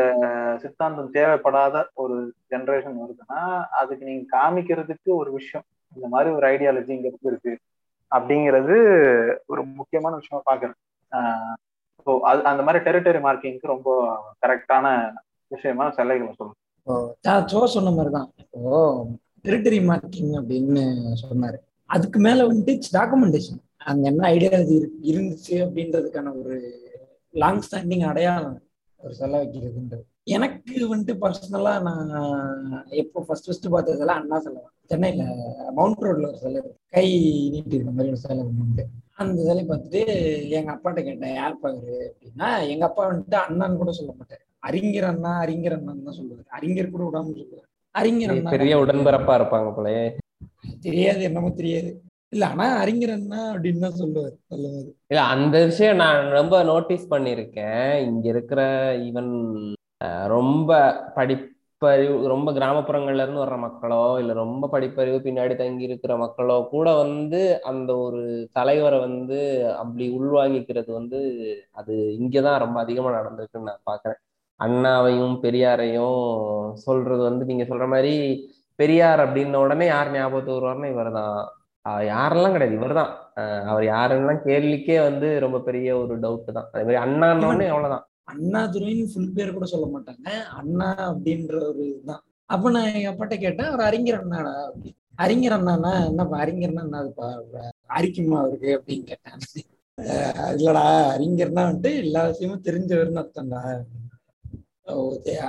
சித்தாந்தம் தேவைப்படாத ஒரு ஜென்ரேஷன் வருதுன்னா அதுக்கு நீங்க காமிக்கிறதுக்கு ஒரு விஷயம். இந்த மாதிரி ஒரு ஐடியாலஜி இங்க இருக்கு அப்படிங்கிறது ஒரு முக்கியமான விஷயமா பாக்குறேன் ஸோ அது அந்த மாதிரி டெரிட்டரி மார்க்கிங்க்கு ரொம்ப கரெக்டான விஷயமா சிலைகளை சொல்லுங்க. நான் சோ சொன்ன மாதிரிதான். ஓ டெரிட்டரி மார்க்கிங் அப்படின்னு சொன்னாரு. அதுக்கு மேல வந்துட்டு டாக்குமெண்டேஷன் அங்க என்ன ஐடியாலஜி இருந்துச்சு அப்படின்றதுக்கான ஒரு லாங் ஸ்டாண்டிங் அடையாளம் ஒரு சிலை வைக்கிறதுன்றது. எனக்கு வந்துட்டு பர்சனலா நான் எப்போ ஃபர்ஸ்ட் ஃபர்ஸ்ட் பார்த்ததெல்லாம் அண்ணா சிலை சென்னையில மவுண்ட் ரோட்ல ஒரு சிலை இருக்கு. கை நீட்டி இருக்க மாதிரி ஒரு சிலை ஒண்ணு அந்த சிலை பார்த்துட்டு எங்க அப்பாட்ட கேட்டேன் யார் பாரு அப்படின்னா எங்க அப்பா வந்துட்டு அண்ணான்னு கூட சொல்ல மாட்டாரு. அறிஞர் அண்ணா அறிஞர் அண்ணன் தான் சொல்லுவாரு. அறிஞர் கூட விடாம சொல்லுவாரு. அறிஞர் அண்ணா பெரிய உடன்பிறப்பா இருப்பாங்க போலயே. தெரியாது என்னமோ தெரியாது. இல்ல ஆனா அறிஞர் அண்ணா அப்படின்னு தான் சொல்லுவாரு இல்ல அந்த விஷயம் நான் ரொம்ப நோட்டீஸ் பண்ணியிருக்கேன். இங்க இருக்கிற ஈவன் ரொம்ப படிப்பறிவு ரொம்ப கிராமப்புறங்கள்ல இருந்து வர்ற மக்களோ இல்ல ரொம்ப படிப்பறிவு பின்னாடி தங்கி இருக்கிற மக்களோ கூட வந்து அந்த ஒரு தலைவரை வந்து அப்படி உள்வாங்கிக்கிறது வந்து அது இங்கதான் ரொம்ப அதிகமா நடந்திருக்குன்னு நான் பாக்குறேன். அண்ணாவையும் பெரியாரையும் சொல்றது வந்து நீங்க சொல்ற மாதிரி பெரியார் அப்படின்ன உடனே யார் ஞாபகத்துக்கு வருவார்னா இவர் தான் யாரெல்லாம் கிடையாது இவர் தான் அவர் யாருன்னெல்லாம் கேள்விக்கே வந்து ரொம்ப பெரிய ஒரு டவுட் தான். அதே மாதிரி அண்ணான்ன உடனே அவ்வளவுதான். அண்ணா துரைன்னு ஃபுல் பேர் கூட சொல்ல மாட்டாங்க. அண்ணா அப்படின்ற ஒரு இதுதான். அப்ப நான் எங்க அப்பாட்ட கேட்டேன் அவர் அறிஞர் அண்ணாடா? அறிஞர் அண்ணானா என்னப்பா? அறிஞர்னா என்னதுப்பா? அரிக்குமா அவருக்கு? அப்படின்னு கேட்டேன். இல்லடா அறிஞர்னா வந்துட்டு எல்லா விஷயமும் தெரிஞ்சவர்னு அர்த்தம்டா.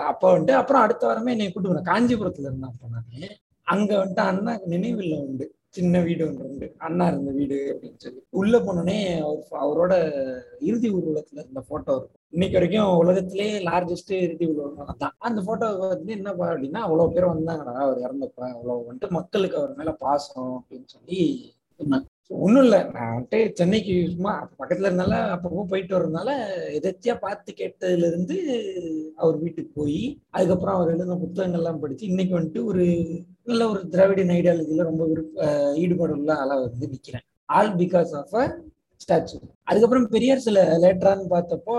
அப்போ வந்துட்டு அப்புறம் அடுத்த வாரமே என்னை கூட்டு போனேன் காஞ்சிபுரத்துல இருந்தேன் அப்ப நானு அங்க வந்துட்டு அண்ணா நினைவில் உண்டு. சின்ன வீடு ஒன்று உண்டு. அண்ணா இருந்த வீடு அப்படின்னு சொல்லி. உள்ள போனோடனே அவர் அவரோட இறுதி ஊர்வலத்துல இருந்த போட்டோ இருக்கும். இன்னைக்கு வரைக்கும் உலகத்திலே லார்ஜஸ்ட் இறுதி ஊர்வலம் தான் அந்த போட்டோ வந்து என்னப்பா அப்படின்னா அவ்வளவு பேர் வந்தாங்கடா அவர் இறந்தப்ப. அவ்வளவு வந்துட்டு மக்களுக்கு அவர் மேல பாசம் அப்படின்னு சொல்லி சொன்னாங்க. ஒன்றும் இல்லை. நான் வந்துட்டு சென்னைக்கு சும்மா பக்கத்துல இருந்தால அப்பப்போ போயிட்டு வர்றதுனால எதாச்சியாக பார்த்து கேட்டதுல இருந்து அவர் வீட்டுக்கு போய் அதுக்கப்புறம் அவர் எழுதின புத்தகங்கள்லாம் படிச்சு இன்னைக்கு வந்துட்டு ஒரு நல்ல ஒரு திராவிடன் ஐடியாலஜியில் ரொம்ப விருப்ப ஈடுபாடு உள்ள ஆளா வந்து நிக்கிறேன். All because of a statue அதுக்கப்புறம் பெரியார் சில லேட்டரான்னு பார்த்தப்போ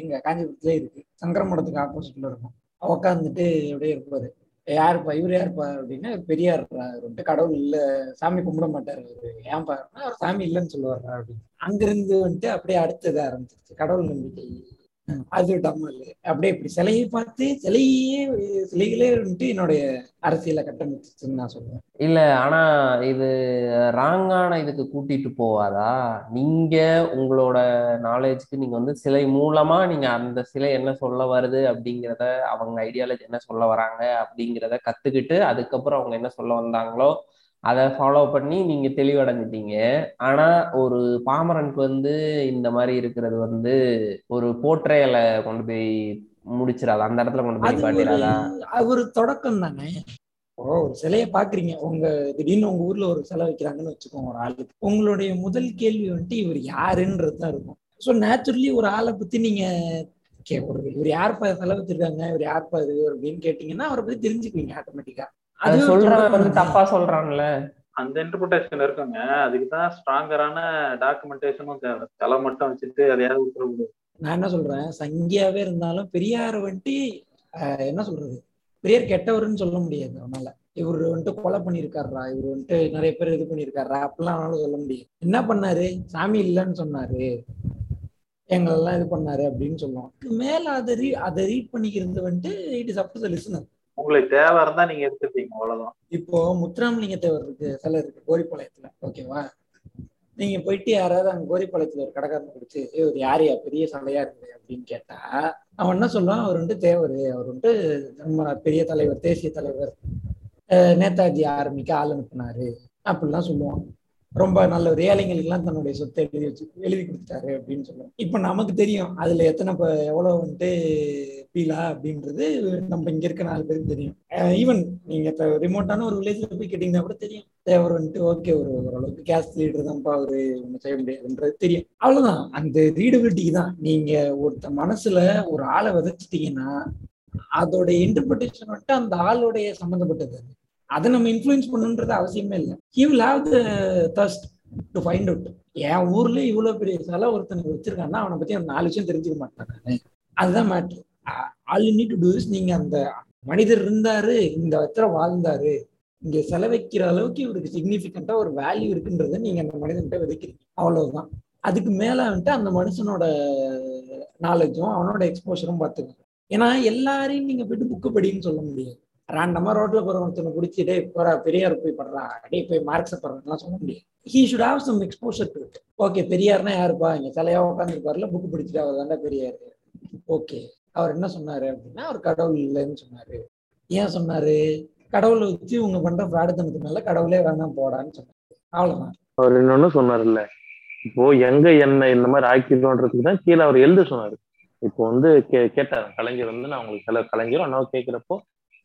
எங்க காஞ்சிபுரத்துலேயே இருக்கு. சங்கர மடத்துக்கு ஆப்போசிட்ல இருக்கும். உட்காந்துட்டு அப்படியே இருப்பார். யாருப்பா இவர் யாருப்பா அப்படின்னா பெரியார். வந்துட்டு கடவுள் இல்ல சாமி கும்பிட மாட்டார் அவரு. பாருன்னா அவர் சாமி இல்லைன்னு சொல்லுவார் அப்படின்னு. அங்கிருந்து வந்துட்டு அப்படியே அடுத்தது ஆரம்பிச்சிருச்சு. கடவுள் நம்பிக்கை. அது டம்மல் அப்படியே இப்படி சிலையை பார்த்து சிலையே சிலைகளே வந்துட்டு என்னுடைய அரசியலை கட்டமைச்சிச்சுன்னு நான் சொல்லுவேன். இல்ல ஆனா இது ராங்கான இதுக்கு கூட்டிட்டு போவாதா? நீங்க உங்களோட நாலேஜ்க்கு நீங்க வந்து சிலை மூலமா நீங்க அந்த சிலை என்ன சொல்ல வருது அப்படிங்கிறத அவங்க ஐடியாலஜி என்ன சொல்ல வராங்க அப்படிங்கிறத கத்துக்கிட்டு அதுக்கப்புறம் அவங்க என்ன சொல்ல வந்தாங்களோ அதை ஃபாலோ பண்ணி நீங்க தெளிவடைஞ்சிட்டீங்க. ஆனா ஒரு பாமரனுக்கு வந்து இந்த மாதிரி இருக்கிறது வந்து ஒரு போர்ட்ரேயலை கொண்டு போய் முடிச்சிடாதா? அந்த இடத்துல கொண்டு போய் அது ஒரு தொடக்கம் தானே? இப்போ ஒரு சிலையை பாக்குறீங்க உங்க திடீர்னு உங்க ஊர்ல ஒரு சிலை வைக்கிறாங்கன்னு வச்சுக்கோங்க ஒரு ஆளுக்கு உங்களுடைய முதல் கேள்வி வந்துட்டு இவர் யாருன்றது தான் இருக்கும். ஸோ நேச்சுரலி ஒரு ஆளை பத்தி நீங்க ஒரு இவர் யாருப்பா சிலை வச்சிருக்காங்க இவர் யாருப்பா இது அப்படின்னு கேட்டீங்கன்னா அவரை பத்தி தெரிஞ்சுக்குவீங்க ஆட்டோமேட்டிக்கா அது சொல்றவன் வந்து தப்பா சொல்றான்ல. அந்த இன்டர்பிரிட்டேஷன் இருக்குங்க. அதுக்கு தான் ஸ்ட்ராங்கரான டாக்குமெண்டேஷனும் தேவை. தலை மட்டும் வச்சுட்டு அதையாவது விட்டுற நான் என்ன சொல்றேன்? சங்கியாவே இருந்தாலும் பெரியார் வந்துட்டு என்ன சொல்றது? பெரியார் கெட்டவர்னு சொல்ல முடியாது அவனால. இவர் வந்துட்டு கொலை பண்ணியிருக்காரா இவர் வந்துட்டு நிறைய பேர் இது பண்ணியிருக்காரா அப்படிலாம் அவனால சொல்ல முடியாது. என்ன பண்ணாரு? சாமி இல்லைன்னு சொன்னாரு. எங்களெல்லாம் இது பண்ணாரு அப்படின்னு சொல்லுவோம். மேல அதை ரீ அதை ரீட் பண்ணிக்கிறது வந்துட்டு it is up to the listener உங்களுக்கு தேவை இருந்தா நீங்க எடுத்துப்பீங்க அவ்வளவுதான். இப்போ முத்துராமலிங்க தேவர் இருக்கு சிலை இருக்கு கோரிப்பாளையத்துல. ஓகேவா? நீங்க போயிட்டு யாராவது அங்க கோரிப்பாளையத்துல ஒரு கடைக்காரன் பிடிச்சு ஏ ஒரு யாரையா பெரிய சிலையா இருக்குது அப்படின்னு கேட்டா அவன் என்ன சொல்லுவான்? அவர் வந்துட்டு தேவர் அவர் வந்துட்டு நம்ம பெரிய தலைவர் தேசிய தலைவர் நேதாஜி ஆர்மிக்கு ஆள் அனுப்புனாரு அப்படிலாம் சொல்லுவான். ரொம்ப நல்ல ஒரு ஏழைங்களுக்கெல்லாம் தன்னுடைய சொத்தை எழுதி வச்சு எழுதி கொடுத்துட்டாரு அப்படின்னு சொல்லுவோம் இப்போ நமக்கு தெரியும் அதுல எத்தனை இப்போ எவ்வளவு வந்துட்டு பீலா அப்படின்றது நம்ம இங்க இருக்க நாலு பேருக்கு தெரியும். ஈவன் நீங்க இப்போ ரிமோட்டான ஒரு வில்லேஜ்ல போய் கேட்டீங்கன்னா கூட தெரியும். தேவர் வந்துட்டு ஓகே ஒரு ஓரளவுக்கு கேஸ்ட் லீடர் தான்ப்பா அவரு ஒன்றும் செய்ய முடியாதுன்றது தெரியும். அவ்வளவுதான். அந்த ரீடபிலிட்டிக்கு தான். நீங்க ஒருத்த மனசுல ஒரு ஆளை விதைச்சிட்டீங்கன்னா அதோட இன்டர்பிரிட்டேஷன் வந்துட்டு அந்த ஆளுடைய சம்மந்தப்பட்டது அதை நம்ம இன்ஃப்ளூயன்ஸ் பண்ணணுன்றது அவசியமே இல்லை. He will have the thirst to find out என் ஊர்ல இவ்வளவு பெரிய சில ஒருத்தனுக்கு வச்சிருக்கான்னா அவனை பத்தி நாலு விஷயம் தெரிஞ்சுக்க மாட்டான் அதுதான் matter all you need to do is நீங்க அந்த மனிதர் இருந்தாரு இந்த இடத்துல வாழ்ந்தாரு. இங்க செலவைக்கிற அளவுக்கு இவருக்கு சிக்னிபிகண்டா ஒரு வேல்யூ இருக்குன்றத நீங்க அந்த மனிதன்கிட்ட விதைக்கிறீங்க. அவ்வளவுதான். அதுக்கு மேல வந்துட்டு அந்த மனுஷனோட நாலேஜும் அவனோட எக்ஸ்போஷரும் பார்த்துக்கணும் ஏன்னா எல்லாரையும் நீங்க போயிட்டு புக்கு படின்னு சொல்ல முடியாது. ரேண்டமா ரோட்ல போற ஒருத்தனை பிடிச்சி டே போற பெரியார் போய் படுறா டே போய் மார்க்ஸ் படுறான்லாம் சொல்ல முடியாது. He should have some exposure to it okay பெரியார்னா யாருப்பா? இங்க சிலையா உட்காந்துருப்பாருல புக்கு பிடிச்சிட்டு அவர் தானே பெரியார். ஓகே அவர் என்ன சொன்னாரு அப்படின்னா அவர் கடவுள் இல்லைன்னு சொன்னாரு. ஏன் சொன்னாரு? கடவுளை வச்சு இவங்க பண்ற பிராடத்தனத்துனால கடவுளே வேணாம் போடான்னு சொன்னாரு. அவ்வளவுதான். அவர் இன்னொன்னு சொன்னார்ல இப்போ எங்க என்ன இந்த மாதிரி ஆக்கிடும்ன்றதுக்கு தான் கீழே அவர் எழுத சொன்னாரு. இப்போ வந்து கே கேட்டார் கலைஞர் வந்து நான் உங்களுக்கு சில கலைஞரும் அண்ணாவை கேட்கிறப்போ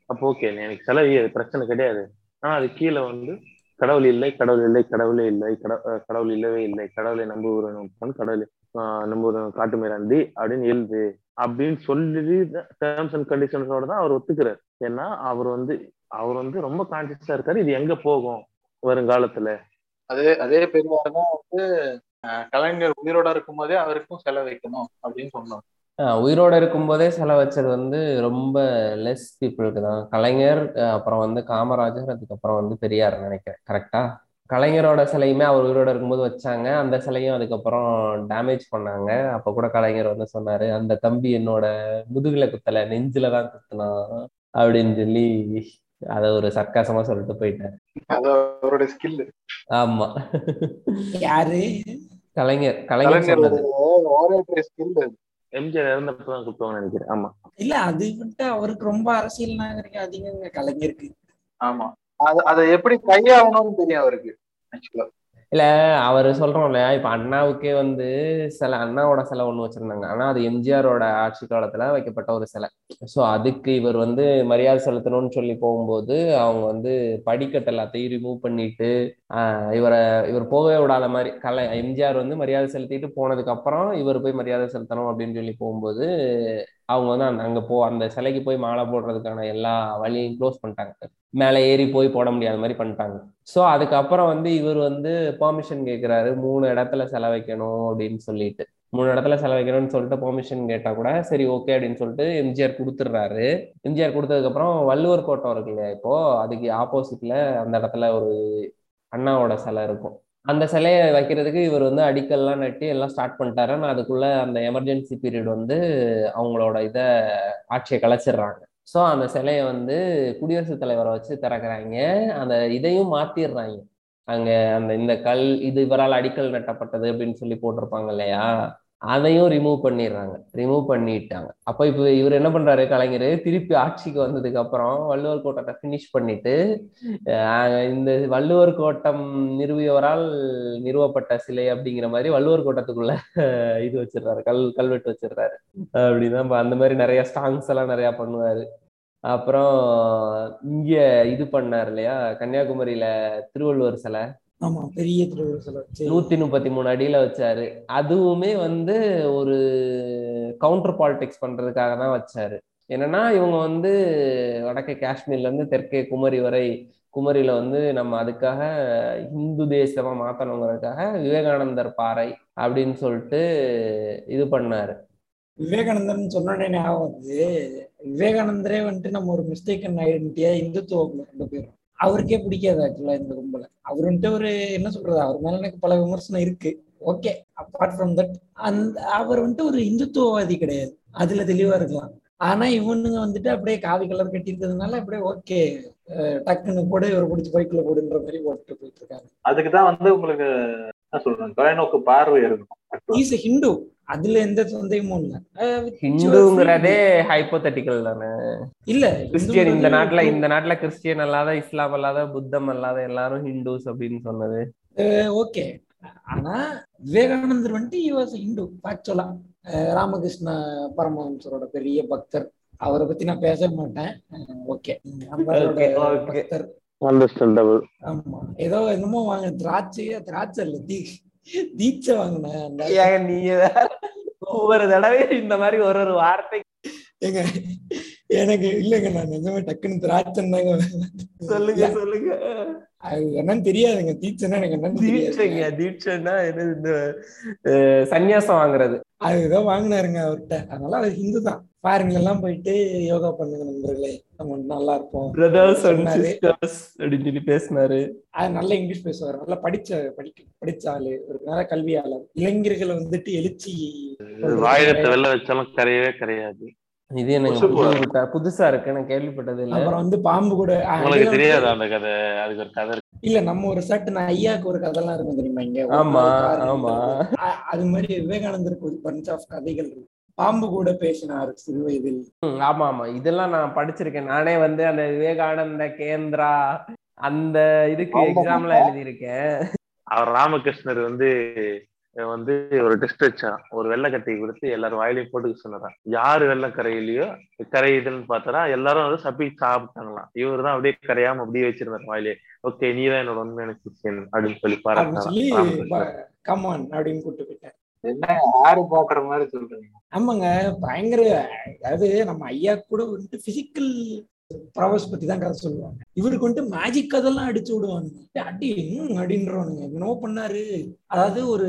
அப்போ ஓகே எனக்கு செலவு அது பிரச்சனை கிடையாது. ஆனா அது கீழே வந்து கடவுள் இல்லை கடவுள் இல்லை கடவுளே இல்லை கட- கடவுள் இல்லவே இல்லை கடவுளை நம்புகிறவன் கடவுளை ஆஹ் நம்புகிறவன் காட்டு மிராண்டி அப்படின்னு எழுது. அப்படின்னு சொல்லி டேர்ம்ஸ் அண்ட் கண்டிஷன்ஸோட தான் அவர் ஒத்துக்கிறார். ஏன்னா அவர் வந்து அவர் வந்து ரொம்ப கான்சியஸா இருக்காரு. இது எங்க போகும் வருங்காலத்துல? அதே அதே பெரியார் தான் வந்து கலைஞர் உயிரோட இருக்கும்போதே அவருக்கும் செலவு வைக்கணும் அப்படின்னு சொன்னார். உயிரோட இருக்கும்போதே சிலை வச்சது வந்து ரொம்ப லெஸ் பீப்புளுக்கு தான். கலைஞர் அப்புறம் வந்து காமராஜர் அதுக்கப்புறம் வந்து பெரியார் நினைக்கிறேன். கரெக்டா கலைஞரோட சிலையுமே அவர் உயிரோட இருக்கும்போது வச்சாங்க. அந்த சிலையும் அதுக்கப்புறம் டேமேஜ் பண்ணாங்க. அப்ப கூட கலைஞர் வந்து சொன்னாரு அந்த தம்பி என்னோட முதுகுல குத்தல நெஞ்சில தான் குத்துனான் அப்படின்னு சொல்லி அதை ஒரு சர்க்காசமா சொல்லிட்டு போயிட்டாரு. அது அவருடைய ஸ்கில் ஆமா. யாரு? கலைஞர் கலைஞர் எம்ஜிஆர் இறந்தப்பதான் குத்துவாங்கன்னு நினைக்கிறேன். ஆமா. இல்ல அது வந்துட்டு அவருக்கு ரொம்ப அரசியல் நாகரிகம் அதிகங்க கலைஞருக்கு ஆமா. அது அதை எப்படி கையாளணும்னு தெரியும் அவருக்கு ஆக்சுவலா இல்ல அவர் சொல்றோம் இல்லையா இப்ப அண்ணாவுக்கே வந்து சில அண்ணாவோட சிலை ஒண்ணு வச்சிருந்தாங்க. ஆனா அது எம்ஜிஆரோட ஆட்சி காலத்துல வைக்கப்பட்ட ஒரு சிலை. சோ அதுக்கு இவர் வந்து மரியாதை செலுத்தணும்னு சொல்லி போகும்போது அவங்க வந்து படிக்கட்டு எல்லாத்தையும் ரிமூவ் பண்ணிட்டு ஆஹ் இவரை இவர் போகவே விடாத மாதிரி கலை எம்ஜிஆர் வந்து மரியாதை செலுத்திட்டு போனதுக்கு அப்புறம் இவர் போய் மரியாதை செலுத்தணும் அப்படின்னு சொல்லி போகும்போது அவங்க வந்து அங்க போ அந்த சிலைக்கு போய் மாலை போடுறதுக்கான எல்லா வழியும் க்ளோஸ் பண்ணிட்டாங்க. மேலே ஏறி போய் போட முடியாத மாதிரி பண்ணிட்டாங்க. ஸோ அதுக்கப்புறம் வந்து இவர் வந்து பெர்மிஷன் கேட்குறாரு மூணு இடத்துல செலவைக்கணும் அப்படின்னு சொல்லிட்டு. மூணு இடத்துல செலவைக்கணும்னு சொல்லிட்டு பெர்மிஷன் கேட்டால் கூட சரி ஓகே அப்படின்னு சொல்லிட்டு எம்ஜிஆர் கொடுத்துட்றாரு. எம்ஜிஆர் கொடுத்ததுக்கப்புறம் வள்ளுவர் கோட்டம் இருக்கு இல்லையா இப்போ? அதுக்கு ஆப்போசிட்ல அந்த இடத்துல ஒரு அண்ணாவோட சிலை இருக்கும். அந்த சிலையை வைக்கிறதுக்கு இவர் வந்து அடிக்கல்லாம் நட்டி எல்லாம் ஸ்டார்ட் பண்ணிட்டாரு. ஆனால் அதுக்குள்ள அந்த எமர்ஜென்சி பீரியட் வந்து அவங்களோட இதை ஆட்சியை கலைச்சிடுறாங்க. ஸோ அந்த சிலையை வந்து குடியரசுத் தலைவரை வச்சு திறக்கிறாங்க. அந்த இதையும் மாத்திடுறாங்க அங்க அந்த இந்த கல் இது இவரால் அடிக்கல் நட்டப்பட்டது அப்படின்னு சொல்லி போட்டிருப்பாங்க இல்லையா? அதையும் ரிமூவ் பண்ணிடுறாங்க. ரிமூவ் பண்ணிட்டாங்க. அப்ப இப்ப இவர் என்ன பண்றாரு கலைஞர்? திருப்பி ஆட்சிக்கு வந்ததுக்கு அப்புறம் வள்ளுவர் கோட்டத்தை ஃபினிஷ் பண்ணிட்டு இந்த வள்ளுவர் கோட்டம் நிறுவியவரால் நிறுவப்பட்ட சிலை அப்படிங்கிற மாதிரி வள்ளுவர் கோட்டத்துக்குள்ள இது வச்சிடுறாரு கல் கல்வெட்டு வச்சிடுறாரு. அப்படிதான் அந்த மாதிரி நிறைய ஸ்டாங்ஸ் எல்லாம் நிறைய பண்ணுவாரு. அப்புறம் இங்க இது பண்ணார் இல்லையா? கன்னியாகுமரியில திருவள்ளுவர் சிலை. ஆமா பெரிய திருவிழா நூத்தி முப்பத்தி மூணு அடியில வச்சாரு. அதுவுமே வந்து ஒரு கவுண்டர் பாலிடிக்ஸ் பண்றதுக்காக தான் வச்சாரு. என்னன்னா இவங்க வந்து வடக்கே காஷ்மீர்ல இருந்து தெற்கே குமரி வரை குமரியில வந்து நம்ம அதுக்காக இந்து தேசமா மாத்தணுங்கிறதுக்காக விவேகானந்தர் பாறை அப்படின்னு சொல்லிட்டு இது பண்ணாரு. விவேகானந்தர்னு சொன்ன உடனே ஞாபகம் விவேகானந்தரே வந்துட்டு நம்ம ஒரு மிஸ்டேக்கன் ஐடென்டிட்டியா இந்துத்துவம் கொண்டு போயிடும் அவருக்கே பிடிக்காது ஆக்சுவலா இந்த கும்பல. அவருன்ட்டு வந்துட்டு ஒரு என்ன சொல்றது அவர் மேல எனக்கு பல விமர்சனம் இருக்கு. ஓகே அப்பார்ட் ஃப்ரம் தட் அந்த அவர் வந்துட்டு ஒரு இந்துத்துவவாதி கிடையாது. அதுல தெளிவா இருக்கலாம். ஆனா இவனுங்க வந்துட்டு அப்படியே காவி கலர் கட்டி இருக்கிறதுனால அப்படியே ஓகே டக்குன்னு கூட இவர் பிடிச்சி பைக்குள்ள போடுன்ற மாதிரி ஓட்டு போயிட்டு இருக்காங்க அதுக்குதான் வந்து உங்களுக்கு சொல்றேன் தொலைநோக்கு பார்வை இருக்கணும் இஸ் ஹிந்து அதுல எந்த சந்தேகமும் இல்ல. Your ஹிந்துங்கிறதே ஹைப்போதட்டிக்கல் தானே. இல்ல கிறிஸ்டியன் இந்த நாட்டுல இந்த நாட்டுல கிறிஸ்டியன் அல்லாத இஸ்லாம் அல்லாத புத்தம் அல்லாத எல்லாரும் ஹிந்துஸ் அப்படின்னு சொன்னது. ஓகே ஆனா விவேகானந்தர் வந்துட்டு வாஸ் இந்து ஆக்சுவலா ராமகிருஷ்ண பரமஹம்சரோட பெரிய பக்தர். அவரை பத்தி நான் பேச மாட்டேன். ஓகே. பக்தர். அண்டர்ஸ்டாண்டபிள் ஆமா. ஏதோ என்னமோ வாங்க திராட்சையா திராட்சை இல்ல தீ தீட்சை வாங்கினேன் நீங்க ஒவ்வொரு தடவையும் இந்த மாதிரி ஒரு ஒரு வார்த்தை ஏங்க எனக்கு இல்லைங்க நான் நிஜமே டக்குன்னு திராட்சைன்னு தாங்க சொல்லுங்க சொல்லுங்க. அது என்னன்னு தெரியாதுங்க தீட்சைன்னா எனக்கு என்னன்னு தீட்சைங்க தீட்சைன்னா என்னது இந்த அஹ், சந்நியாசம் வாங்குறது. அதுதான் வாங்கினாருங்க அவர்கிட்ட அதனால அவர் ஹிந்து தான். ஃபாரின்ல எல்லாம் போயிட்டு யோகா பண்ணுங்க நண்பர்களே நம்ம நல்லா இருப்போம். பிரதர்ஸ் அண்ட் சொன்னாரு. சிஸ்டர்ஸ் அப்படின்னு சொல்லி பேசினாரு. அது நல்ல இங்கிலீஷ் பேசுவார். நல்லா படிச்ச படிக்க படிச்ச ஆளு ஒரு நல்ல கல்வியாளர். இளைஞர்களை வந்துட்டு எழுச்சி வாயிலத்தை வெளில வச்சாலும் கரையவே கரையாது. இது எனக்கு புதுசு புது- புதுசா- புதுசா இருக்கு நான் கேள்விப்பட்டது இல்ல. அப்புறம் வந்து பாம்பு கூட உங்களுக்கு தெரியாது அந்த கதை? அதுக்கு ஒரு கதை இருக்கு. இல்ல நம்ம ஒரு சட்டு நான் ஐயாக்கு ஒரு கதைலாம் இருக்கும் தெரியுமா இங்க? ஆமா, ஆமா. அது மாதிரி விவேகானந்தருக்கு ஒரு பஞ்ச் ஆஃப் கதைகள் இருக்கு. பாம்பு கூட பேசினார் சிறு வயதில். ஆமா ஆமா. இதெல்லாம் நான் படிச்சிருக்கேன். நானே வந்து அந்த விவேகானந்த கேந்திரா அந்த இதுக்கு ஆமா. எக்ஸாம்லாம் எழுதியிருக்கேன். அவர் ராமகிருஷ்ணர் வந்து வந்து ஒரு டெஸ்ட் வச்சாராம். ஒரு வெள்ளக்கட்டி கொடுத்து எல்லாரும் வாயிலையும் போட்டுக்க சொன்னாராம். யாரு வெள்ளம் கரையிலையோ கரையுதுன்னு பார்த்தா எல்லாரும் வந்து சப்பி சாப்பிட்டாங்களாம். இவர் தான் அப்படியே கரையாம அப்படியே வச்சிருந்தார் வாயிலே. ஓகே நீ தான் என்னோட உண்மையான கிறிஸ்டியன் அப்படின்னு சொல்லி கமான் அப்படின்னு கூப்பிட்டு போயிட்டேன் என்ன ஹாரி பாட்டர் மாதிரி சொல்றீங்க? ஆமாங்க பயங்கர அதாவது நம்ம ஐயா கூட வந்துட்டு பிசிக்கல் ப்ராவஸ் பத்தி தான் கதை சொல்லுவாங்க. இவருக்கு வந்துட்டு மேஜிக் கதெல்லாம் அடிச்சு விடுவானுங்க. அடி அப்படின்றவானுங்க என்னவோ பண்ணாரு. அதாவது ஒரு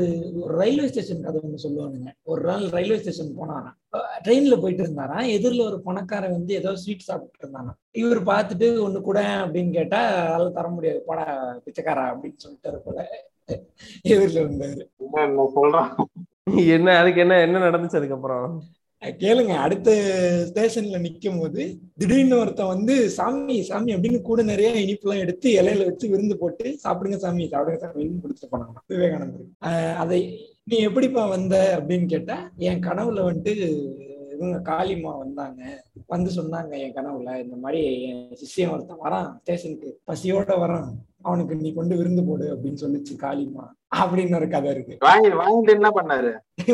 ரயில்வே ஸ்டேஷன் கதை ஒன்று சொல்லுவானுங்க. ஒரு நாள் ரயில்வே ஸ்டேஷன் போனாராம். ட்ரெயின்ல போயிட்டு இருந்தாராம். எதிரில் ஒரு பணக்காரன் வந்து ஏதோ ஸ்வீட் சாப்பிட்டு இருந்தானா இவர் பார்த்துட்டு ஒண்ணு கூட அப்படின்னு கேட்டா அதெல்லாம் தர முடியாது. போடா பிச்சைக்காரா அப்படின்னு சொல்லிட்டு போல. எதிரில் வந்தாரு. என்ன என்ன சொல்றான்? என்ன அதுக்கு என்ன என்ன நடந்துச்சு அதுக்கப்புறம்? கேளுங்க அடுத்த ஸ்டேஷன்ல நிக்கும் போது திடீர்னு ஒருத்தன் வந்து சாமி சாமி அப்படின்னு கூட நிறைய இனிப்புலாம் எடுத்து இலையில வச்சு விருந்து போட்டு சாப்பிடுங்க சாமி சாப்பிடுங்க சாமின்னு கொடுத்துட்டு போனாங்க. விவேகானந்தர். அதை நீ எப்படிப்பா வந்த? அப்படின்னு கேட்டா என் கனவுல வந்துட்டு இவங்க காளிமா வந்தாங்க. வந்து சொன்னாங்க என் கனவுல இந்த மாதிரி என் சிஷ்யன் ஒருத்தன் வரான் ஸ்டேஷனுக்கு பசியோட வரான். அவனுக்கு நீ கொண்டு விருந்து போடு அப்படின்னு சொல்லிச்சு காளிமா அப்படின்னு ஒரு கதை இருக்கு. வாங்கி வாங்கிட்டு என்ன பண்ணாரு?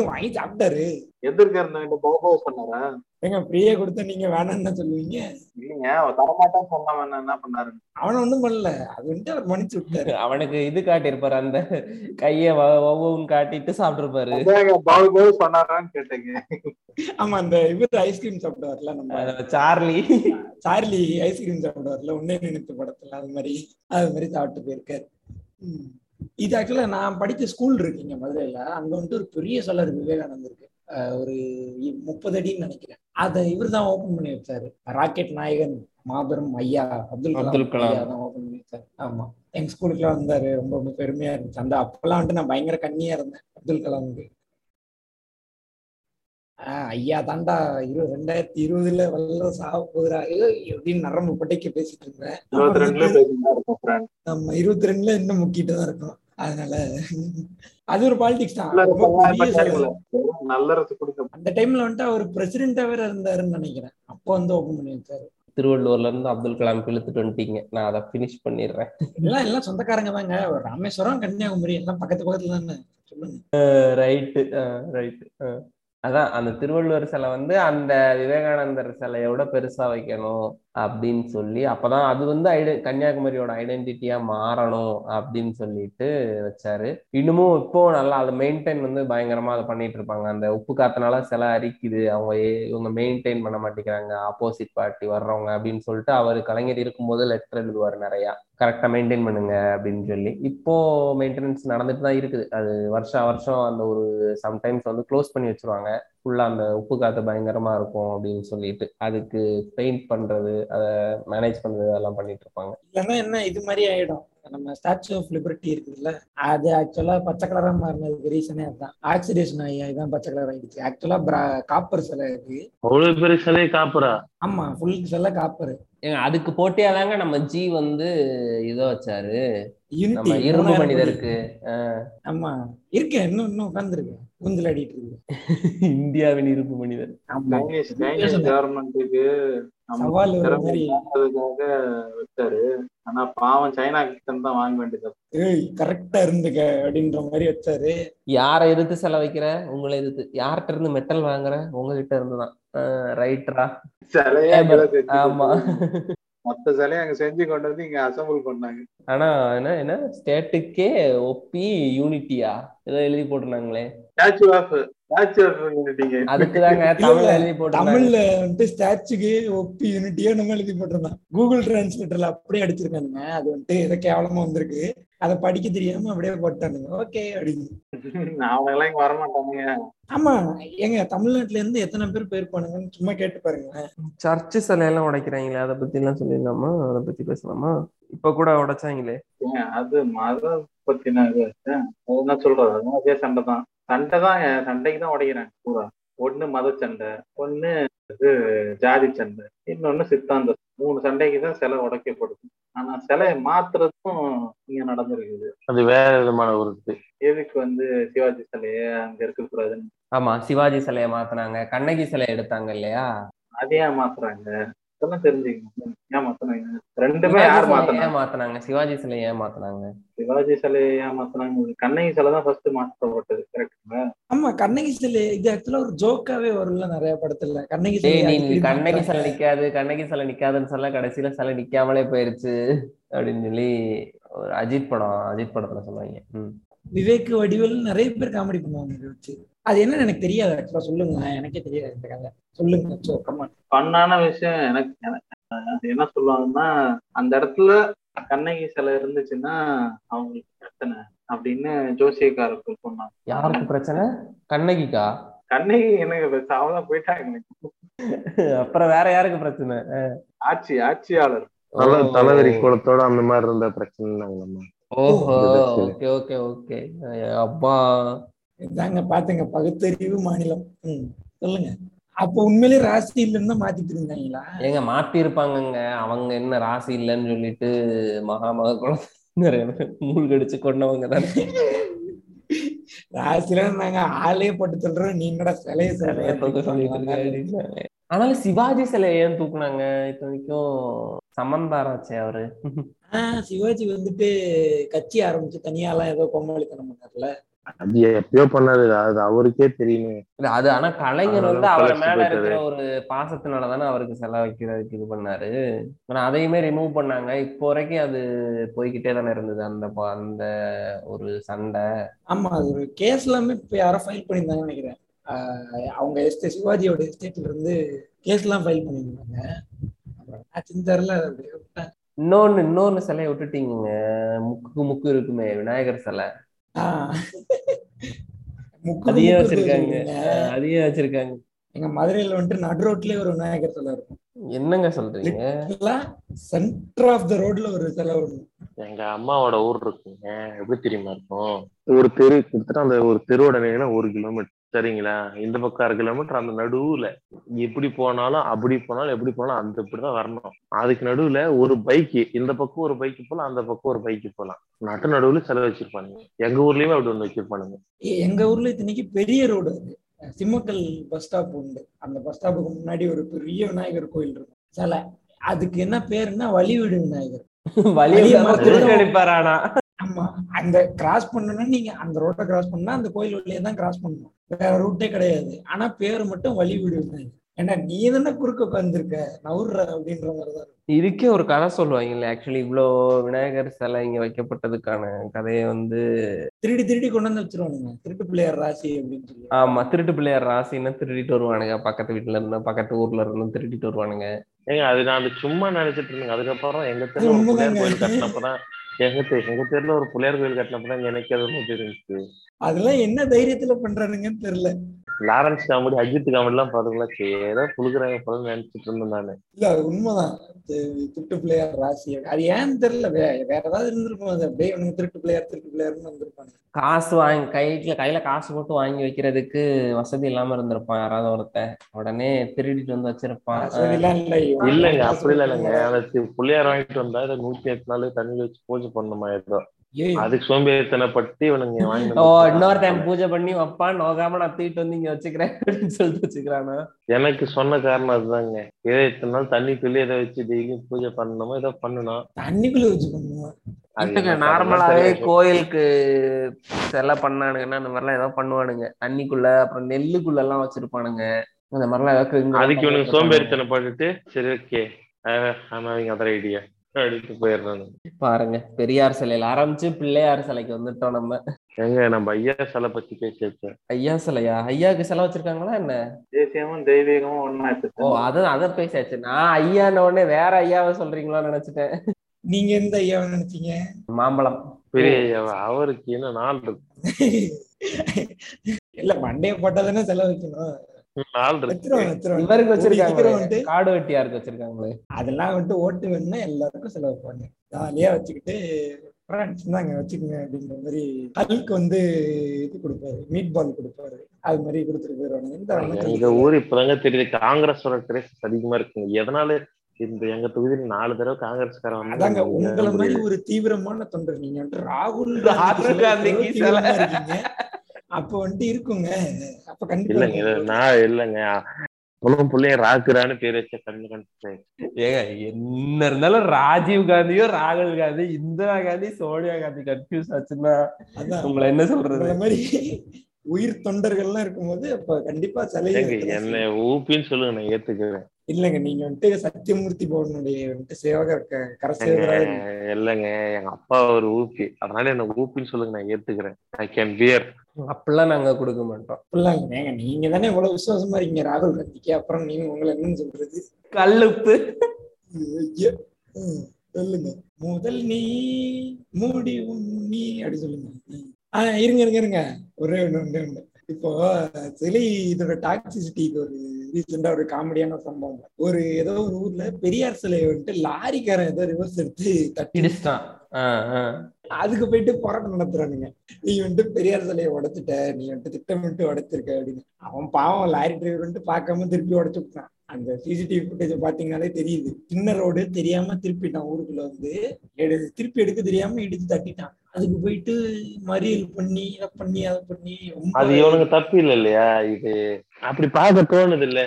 வாங்கி சாப்பிட்டாரு. எதிர்க்க இருந்தவங்க போக சொன்னாரா ஏங்க ஃப்ரீயா கொடுத்தா நீங்க வேணாம்னு சொல்லுவீங்க. இல்லைங்க அவர் தரமாட்டேன்னு சொன்னவன் என்ன பண்ணாரு அவன ஒண்ணும் பண்ணல. அது வந்துட்டு அவர் மன்னிச்சு விட்டாரு. அவனுக்கு இது காட்டியிருப்பாரு அந்த கைய ஒவ்வொன்னு காட்டிட்டு சாப்பிட்டிருப்பாரு. சொன்னாரான்னு கேட்டீங்க. ஆமா அந்த இவர் ஐஸ்கிரீம் சாப்பிடுவார்ல நம்ம. சார்லி. சார்லி ஐஸ்கிரீம் சாப்பிடுவார்ல உன்னே நினைத்து படத்துல. அது மாதிரி அது மாதிரி சாப்பிட்டு போயிருக்காரு. ம். இது ஆக்சுவலா நான் படிச்ச ஸ்கூல் இருக்குங்க மதுரையில. அங்க வந்துட்டு ஒரு பெரிய சொல்லர் விவேகானந்தருக்கு அஹ் ஒரு முப்பது அடின்னு நினைக்கிறேன். அதை இவர் தான் ஓபன் பண்ணி வச்சாரு. ராக்கெட் நாயகன் மாபெரும் ஐயா அப்துல் அப்துல் கலாம். தான் ஓபன் பண்ணி வச்சாரு. ஆமா. எங்க ஸ்கூலுக்குலாம் வந்தாரு. ரொம்ப ரொம்ப பெருமையா இருந்துச்சு. அந்த அப்பெல்லாம் வந்துட்டு நான் பயங்கர கண்ணியா இருந்தேன். அப்துல் கலாமுக்கு. ஆஹ் ஐயா தாண்டா இரு ரெண்டாயிரத்தி இருபதுல வல்ல சாக போகிறா அப்படின்னு நரம்பு பட்டைக்கு பேசிட்டு இருந்தேன். நம்ம இருபத்தி ரெண்டுல இன்னும் முக்கிட்டு தான் இருக்கோம். அதனால அது ஒரு பாலிடிக்ஸ் தான். அந்த டைம்ல வந்துட்டு அவர் பிரசிடென்டா வேற இருந்தாருன்னு நினைக்கிறேன். அப்போ வந்து ஓபன் பண்ணி வச்சாரு திருவள்ளூர்ல இருந்து அப்துல் கலாம் இழுத்துட்டு வந்துட்டீங்க. நான் அதை ஃபினிஷ் பண்ணிடுறேன். எல்லாம் எல்லாம் சொந்தக்காரங்க தாங்க. ராமேஸ்வரம் கன்னியாகுமரி எல்லாம் பக்கத்து பக்கத்துல தானே. சொல்லுங்க. ரைட்டு ரைட்டு அதான் அந்த திருவள்ளுவர் சிலை வந்து அந்த விவேகானந்தர் சிலையோட பெருசா வைக்கணும் அப்படின்னு சொல்லி அப்பதான் அது வந்து ஐட கன்னியாகுமரியோட ஐடென்டிட்டியா மாறணும் அப்படின்னு சொல்லிட்டு வச்சாரு. இன்னமும் இப்போ நல்லா அதை மெயின்டைன் வந்து பயங்கரமா அதை பண்ணிட்டு இருப்பாங்க. அந்த உப்பு காத்துனால சிலை அரிக்குது. அவங்க ஏ- இவங்க மெயின்டைன் பண்ண மாட்டேங்கிறாங்க. ஆப்போசிட் பார்ட்டி வர்றவங்க அப்படின்னு சொல்லிட்டு அவர் கலைஞர் இருக்கும்போது லெட்டர் எழுதுவார் நிறையா. கரெக்டா மெயின்டைன் பண்ணுங்க அப்படின்னு சொல்லி. இப்போ மெயின்டெனன்ஸ் நடந்துட்டு தான் இருக்குது. அது வருஷம் வருஷம் அந்த ஒரு சம்டைம்ஸ் வந்து க்ளோஸ் பண்ணி வச்சிருவாங்க. ஃபுல்லா அந்த உப்பு காத்து பயங்கரமா இருக்கும் அப்படின்னு சொல்லிட்டு. அதுக்கு பெயிண்ட் பண்றது அதை மேனேஜ் பண்றது அதெல்லாம் பண்ணிட்டு இருப்பாங்க. இல்லைன்னா என்ன இது மாதிரி ஆயிடும். நம்ம ஸ்டாச்சு ஆஃப் லிபர்ட்டி இருக்குதுல்ல அது ஆக்சுவலா பச்சை கலரா மாறினதுக்கு ரீசனே அதுதான். ஆக்சிடேஷன் ஆகி அதுதான் பச்சை கலர் ஆயிடுச்சு. ஆக்சுவலா காப்பர் சிலை இருக்கு. அவ்வளவு பெரிய சிலையை காப்புறா ஆமா ஃபுல் சிலை காப்பர் ஏங்க அதுக்கு போட்டியா தாங்க நம்ம ஜி வந்து இதோ வச்சாரு. நம்ம இரும்பு மனிதருக்கு. ஆமா. இருக்கேன். இன்னும் இன்னும் உட்காந்துருக்கு ஊஞ்சல் ஆடிட்டு இருக்கு இந்தியாவின் இரும்பு மனிதர். கவர்மெண்ட்டுக்கு வச்சாரு. ஆனா பாவம் சைனா கிட்ட தான் வாங்க வேண்டியது? ஏய் கரெக்டா இருந்துக்க அப்படின்ற மாதிரி வச்சாரு. யாரை எதிர்த்து செல வைக்கிற உங்களை எதிர்த்து. யார்கிட்ட இருந்து மெட்டல் வாங்குற? உங்ககிட்ட இருந்து தான். ரைட்ரா சிலையே அங்கதான் செஞ்சு ஆமா. மொத்த சிலையை அங்க செஞ்சு கொண்டு வந்து இங்க அசம்பிள் பண்ணாங்க. ஆனா என்ன என்ன? ஸ்டேட்டுக்கே ஒப்பி யூனிட்டியா ஏதோ எழுதி போட்டிருந்தாங்களே. ஸ்டாச்சு ஆஃப் ஸ்டாச்சு ஆஃப் யூனிட்டிங்க அதுக்குதாங்க இல்ல, தமிழ்ல எழுதி போட்டிருந்தாங்க. தமிழ்ல வந்துட்டு ஸ்டாச்சுக்கு ஒப்பி யூனிட்டியோ நம்ம எழுதி போட்டிருந்தான் கூகுள் டிரான்ஸ்லேட்டர்ல அப்படியே அடிச்சிருக்கானுங்க. அது வந்துட்டு ஏதோ கேவலமா வந்திருக்கு. அதை படிக்க தெரியாம அப்படியே போட்டானுங்க ஓகே அப்படின்னு. வரமாட்டானுங்க. ஆமா. ஏங்க தமிழ்நாட்டுல இருந்து எத்தனை பேர் போயிருப்பானுங்கன்னு சும்மா கேட்டு பாருங்களேன். சர்ச்சு சிலையெல்லாம் உடைக்கிறாங்களே அதை பத்தி எல்லாம் சொல்லிடலாமா? அதை பத்தி பேசலாமா? இப்ப கூட உடைச்சாங்களே. ஏங்க, அது மத பத்தின என்ன சொல்றது? அதே சண்டை தான். சண்டை தான் சண்டைக்கு தான் உடைக்கிறேன் பூரா. ஒண்ணு மத சண்டை ஒண்ணு இது ஜாதி சண்டை இன்னொன்னு சித்தாந்தம் மூணு சண்டைக்கு தான் சிலை உடைக்கப்படுது. ஆனா சிலையை மாத்துறதும் இங்க நடந்திருக்குது. அது வேற விதமான ஒரு எதுக்கு வந்து சிவாஜி சிலைய அங்க இருக்கக்கூடாதுன்னு? ஆமா சிவாஜி சிலையை மாத்துனாங்க. கண்ணகி சிலையை எடுத்தாங்க இல்லையா? அதே ஏன் மாத்துறாங்க தெரிஞ்சுக்கணும். ஏன் மாத்துனாங்க? ரெண்டுமே சிவாஜி யார் சிலையை மாத்தினாங்க? மாத்துனாங்க? சிவாஜி சிலையை ஏன் மாத்துனாங்க? சிவாஜி சிலையை ஏன் மாத்தினாங்க? கண்ணகி சிலை தான் ஃபர்ஸ்ட் மாற்றப்பட்டது. கரெக்டுங்களா ஆமா கண்ணகி சிலை இது ஆக்சுவலா ஒரு ஜோக்காவே வரும்ல நிறைய படத்துல. கண்ணகி சிலை கண்ணகி சிலை. நிக்காது கண்ணகி சிலை நிக்காதுன்னு சொல்ல கடைசியில சிலை நிக்காமலே போயிருச்சு அப்படின்னு சொல்லி ஒரு அஜித் படம் அஜித் படத்துல சொல்லுவாங்க. ம். விவேக் வடிவேல் நிறைய பேர் காமெடி பண்ணுவாங்க இதை வச்சு. அது என்னன்னு எனக்கு தெரியாது ஆக்சுவலா சொல்லுங்க. எனக்கே தெரியாது இந்த கதை. சொல்லுங்க ஃபன்னான விஷயம் எனக்கு எனக்கு அது என்ன சொல்லுவாங்கன்னா அந்த இடத்துல கண்ணகி சிலை இருந்துச்சுன்னா அவங்களுக்கு பிரச்சனை அப்படின்னு ஜோசியக்காரர்கள் சொன்னாங்க. யாருக்கு பிரச்சனை? கண்ணகிக்கா? கண்ணகி எனக்கு அவதான் போயிட்டாங்க. அப்புறம் வேற யாருக்கு பிரச்சனை? ஆட்சி ஆட்சியாளர். தலைவரி குளத்தோட அந்த மாதிரி இருந்த பிரச்சனை ஓஹோ ஓகே ஓகே ஓகே. அப்பா இதாங்க பாத்துங்க பகுத்தறிவு மாநிலம். சொல்லுங்க. அப்போ உண்மையிலேயே ராசி இல்லைன்னு தான் மாத்திட்டு இருந்தாங்களா? ஏங்க மாத்தி இருப்பாங்கங்க. அவங்க என்ன ராசி இல்லைன்னு சொல்லிட்டு மகா மக குழந்தை மூழ்கடிச்சு கொண்டவங்க தானே. ராசில நாங்க ஆளே போட்டு சொல்றோம் நீ என்னடா சிலைய சிலைய. ஆனாலும் சிவாஜி சிலையை ஏன் தூக்குனாங்க? இத்தனைக்கும் சமந்தாராச்சே அவரு. ஆஹ் சிவாஜி வந்துட்டு கட்சி ஆரம்பிச்சு தனியாலாம் ஏதோ கொம்பளித்தனம் பண்ணார்ல. அது எப்பயோ பண்ணாரு. அது அவருக்கே தெரியுமே. இல்ல அது ஆனா கலைஞர் வந்து அவர் மேல. இருக்கிற ஒரு பாசத்தினால தானே அவருக்கு செலவு வைக்கிறதுக்கு இது பண்ணாரு. ஆனா அதையுமே ரிமூவ் பண்ணாங்க. இப்போ வரைக்கும் அது போய்கிட்டே தானே இருந்தது அந்த அந்த ஒரு சண்டை. ஆமா அது ஒரு கேஸ் எல்லாமே இப்ப யாரோ ஃபைல் பண்ணியிருந்தாங்கன்னு நினைக்கிறேன். ஆஹ் அவங்க எஸ்டே சிவாஜியோட எஸ்டேட்ல இருந்து கேஸ் எல்லாம் ஃபைல் பண்ணியிருந்தாங்க. அப்புறம். இன்னொன்னு இன்னொன்னு சிலையை விட்டுட்டீங்க முக்கு முக்கு இருக்குமே விநாயகர் சிலை. ஆஹ் முக்கு அதையே முக்கு வச்சிருக்காங்க. சொல்றீங்க. அஹ் அதையே வச்சிருக்காங்க. எங்க மதுரையில வந்துட்டு நடு ரோட்லயே ஒரு விநாயகர் சிலை இருக்கும். என்னங்க சொல்றீங்க? சென்டர் ஆஃப் த ரோட்ல ஒரு சிலை வரும் எங்க அம்மாவோட ஊர் இருக்குங்க. எப்படி தெரியுமா இருக்கும்? ஒரு தெரு கிட்டத்தட்ட அந்த ஒரு தெருவோட நீளம் ஒரு கிலோமீட்டர். சரிங்களா? இந்த பக்கம் அரை கிலோமீட்டர் அந்த நடுவுல எப்படி போனாலும் அப்படி போனாலும் எப்படி போனாலும் அந்த இப்படிதான் வரணும். அதுக்கு நடுவுல ஒரு பைக்கு இந்த பக்கம் ஒரு பைக்கு போலாம் அந்த பக்கம் ஒரு பைக்கு போலாம் நட்டு நடுவுல செலவு வச்சிருப்பானுங்க. எங்க ஊர்லயுமே அப்படி ஒண்ணு வச்சிருப்பானுங்க. எங்க ஊர்ல இத்தனைக்கு பெரிய ரோடு அது. சிம்மக்கல் பஸ் ஸ்டாப் உண்டு. அந்த பஸ் ஸ்டாப்புக்கு முன்னாடி ஒரு பெரிய விநாயகர் கோயில் இருக்கும். சிலை. அதுக்கு என்ன பேருன்னா வழிவிடு விநாயகர். வழியை வழியை ஆமா. அந்த கிராஸ் பண்ணணும்னா நீங்க அந்த ரோட்டை கிராஸ் பண்ணா அந்த கோயில் வழியே தான் கிராஸ் பண்ணணும். வேற ரூட்டே கிடையாது. ஆனா பேரு மட்டும் வழி விடு விநாயகர் ஏன்னா நீ தானே குறுக்க உட்காந்துருக்க நவுர்ற அப்படின்ற மாதிரிதான். இதுக்கே ஒரு கதை சொல்லுவாங்கல்ல ஆக்சுவலி இவ்வளோ விநாயகர் சிலை இங்க வைக்கப்பட்டதுக்கான கதையை வந்து திருடி திருடி கொண்டு வந்து வச்சிருவானுங்க. திருட்டு பிள்ளையார் ராசி அப்படின்னு சொல்லி ஆமா. திருட்டு பிள்ளையார் ராசின்னு திருடிட்டு வருவானுங்க. பக்கத்து வீட்டுல இருந்து பக்கத்து ஊர்ல இருந்து திருடிட்டு வருவானுங்க. ஏங்க அது நான் அது சும்மா நினைச்சிட்டு இருந்தேங்க. அதுக்கப்புறம் எங்க. பிள்ளையார் கோயில் கட்டினப்பதான் எங்க எங்க தெருல ஒரு பிள்ளையார் கோயில் கட்டினப்பதான் எனக்கு அது ஒண்ணு தெரிஞ்சுச்சு அதெல்லாம் என்ன தைரியத்துல பண்றானுங்கன்னு தெரியல. லாரன்ஸ் காமெடி அஜித் காமெடி எல்லாம் பாருங்களா சரி, ஏதோ புழுக்குறாங்க போல நினைச்சிட்டு இருந்தேன் நானு. இல்ல அது உண்மைதான். திருட்டு பிள்ளையார் ராசி. அது ஏன்னு தெரியல வேற ஏதாவது இருந்திருக்கும் அது அப்படியே திருட்டு பிள்ளையார் திருட்டு பிள்ளையார்னு வந்திருப்பாங்க காசு வாங்கி கையில கையில காசு போட்டு வாங்கி வைக்கிறதுக்கு வசதி இல்லாம இருந்திருப்பான் யாராவது ஒருத்தன். உடனே திருடிட்டு வந்து வச்சிருப்பான். இல்லைங்க அப்படி இல்ல இல்லைங்க பிள்ளையார் வாங்கிட்டு வந்தா நூத்தி எட்டு நாள் தண்ணி வச்சு பூஜை பண்ணணுமா ஏதோ. அதுக்கு சோம்பேறித்தனப்பட்டு இவனுங்க வாங்கி ஓ இன்னொரு டைம் பூஜை பண்ணி வைப்பான். நோகாம நான் தூக்கிட்டு வந்து இங்க வச்சுக்கிறேன் அப்படின்னு சொல்லிட்டு வச்சுக்கிறானா? எனக்கு சொன்ன காரணம் அதுதாங்க. ஏதோ இத்தனை நாள் தண்ணிக்குள்ளே இதை வச்சு டெய்லியும் பூஜை பண்ணணுமோ ஏதோ பண்ணணும் தண்ணிக்குள்ள வச்சு பண்ணுவான் நார்மலாவே. கோயிலுக்கு சிலை பண்ணானுங்கன்னா இந்த மாதிரிலாம் ஏதோ பண்ணுவானுங்க. தண்ணிக்குள்ள அப்புறம் நெல்லுக்குள்ள எல்லாம் வச்சிருப்பானுங்க. இந்த மாதிரிலாம் ஏதோ கிழிஞ்சு அதுக்கு இவனுக்கு பண்ணிட்டு சோம்பேறித்தனப்பட்டுட்டு சரி ஓகே ஆமா அவங்க அதர் ஐடியா அப்படின்ட்டு போயிடுறானு பாருங்க பெரியார் சிலையில ஆரம்பிச்சு பிள்ளையார் சிலைக்கு வந்துட்டோம் நம்ம. எங்க நம்ம ஐயா சிலை பத்தி பேசி வச்சேன் ஐயா சிலையா? ஐயாவுக்கு சிலை வச்சிருக்காங்களா என்ன? தேசியமும் தெய்வீகமும் ஒன்னா ஓ அத அத பேசியாச்சு. நான் ஐயான உடனே வேற ஐயாவை சொல்றீங்களோன்னு நினைச்சிட்டேன். நீங்க எந்த ஐயாவை நினைச்சீங்க? மாம்பழம். பெரிய ஐயாவா? அவருக்கு என்ன நாள் இருக்கு. இல்ல மண்டைய போட்டா தானே செலவு வைக்கணும். இவருக்கு வந்துட்டு காடு வெட்டியாருக்கு வச்சிருக்காங்களே? அதெல்லாம் வந்துட்டு ஓட்டு வேணும்னா எல்லாருக்கும் செலவு வைப்பாங்க ஜாலியா வச்சுக்கிட்டு ஃப்ரெண்ட்ஸ் தாங்க வச்சுக்கோங்க அப்படின்ற மாதிரி ஹல்க் வந்து இது கொடுப்பாரு மீட் பால் கொடுப்பாரு. அது மாதிரி கொடுத்துட்டு போயிடுவாங்க இந்த ஊர் இப்பதாங்க தெரியுது. காங்கிரஸோட கிரேஸ் அதிகமா இருக்குங்க. எதனால இந்த எங்க தொகுதியில நாலு தடவை காங்கிரஸ்காரன் அதாங்க வந்து உங்களை மாதிரி ஒரு தீவிரமான தொண்டர். நீங்க ராகுல் ராகுல் காந்திக்கு அப்ப வந்துட்டு இருக்குங்க. அப்ப கண்டிப்பா இல்லைங்க நான் இல்லைங்க. புலம் பிள்ளைய ராக்குறான்னு பேர் வச்ச கண்ணு கண்டு ஏங்க என்ன இருந்தாலும் ராஜீவ் காந்தியோ ராகுல் காந்தி இந்திரா காந்தி சோனியா காந்தி கன்ஃபியூஸ் ஆச்சுன்னா உங்களை என்ன சொல்றது? மாதிரி உயிர் தொண்டர்கள்லாம் இருக்கும்போது அப்ப கண்டிப்பா வைக்கதான் என்ன. ஊப்பின்னு சொல்லுங்க நான் ஏத்துக்கிறேன். இல்லைங்க நீங்க வந்துட்டு சத்தியமூர்த்தி பவனுடைய வந்துட்டு சேவகர் க- ஏங்க, கரசேவகராக இல்லைங்க எங்க அப்பா ஒரு ஊப்பி. அதனால என்ன ஊப்பின்னு சொல்லுங்க நான் ஏத்துக்கிறேன். ஐ கேன் பியர் அப்படிலாம் நாங்க கொடுக்க மாட்டோம். அப்படிலாம் இல்லைங்க. ஏங்க நீங்க தானே இவ்வளவு விசுவாசமா இருக்கீங்க ராகுல் காந்திக்கு. அப்புறம் நீங்க உங்களை என்னன்னு சொல்றது? கல்லுப்பு. சொல்லுங்க. முதல் நீ முடிவும் நீ அப்படி சொல்லுங்க. ம். ஆ இருங்க இருங்க இருங்க. ஒரே ஒண்ணு ஒண்ணு ஒண்ணு. இப்போ சிலை இதோட டாக்ஸிசிட்டிக்கு ஒரு ரீசெண்டா ஒரு காமெடியான சம்பவம். ஒரு ஏதோ ஒரு ஊர்ல பெரியார் சிலையை வந்துட்டு லாரிக்காரன் ஏதோ ரிவர்ஸ் எடுத்து தட்டி இடிச்சிட்டான். ஆஹ் ஆஹ் அதுக்கு போயிட்டு போராட்டம் நடத்துறானுங்க. நீ வந்துட்டு பெரியார் சிலையை உடைச்சிட்ட. நீ வந்துட்டு திட்டமிட்டு உடைச்சிருக்க அப்படின்னு. அவன் பாவம் லாரி டிரைவர் வந்துட்டு பார்க்காம திருப்பி உடைச்சு விட்டான். அந்த சிசிடிவி ஃபுட்டேஜ் பாத்தீங்கன்னாலே தெரியுது. சின்ன ரோடு தெரியாம திருப்பிட்டான். ஊருக்குள்ள வந்து எடு- திருப்பி எடுக்க தெரியாம இடிச்சு தட்டிட்டான். அதுக்கு போயிட்டு மறியல் பண்ணி இதை பண்ணி அதை பண்ணி அது இவனுக்கு தப்பு இல்ல இல்லையா இது? அப்படி பார்க்க தோணுது இல்ல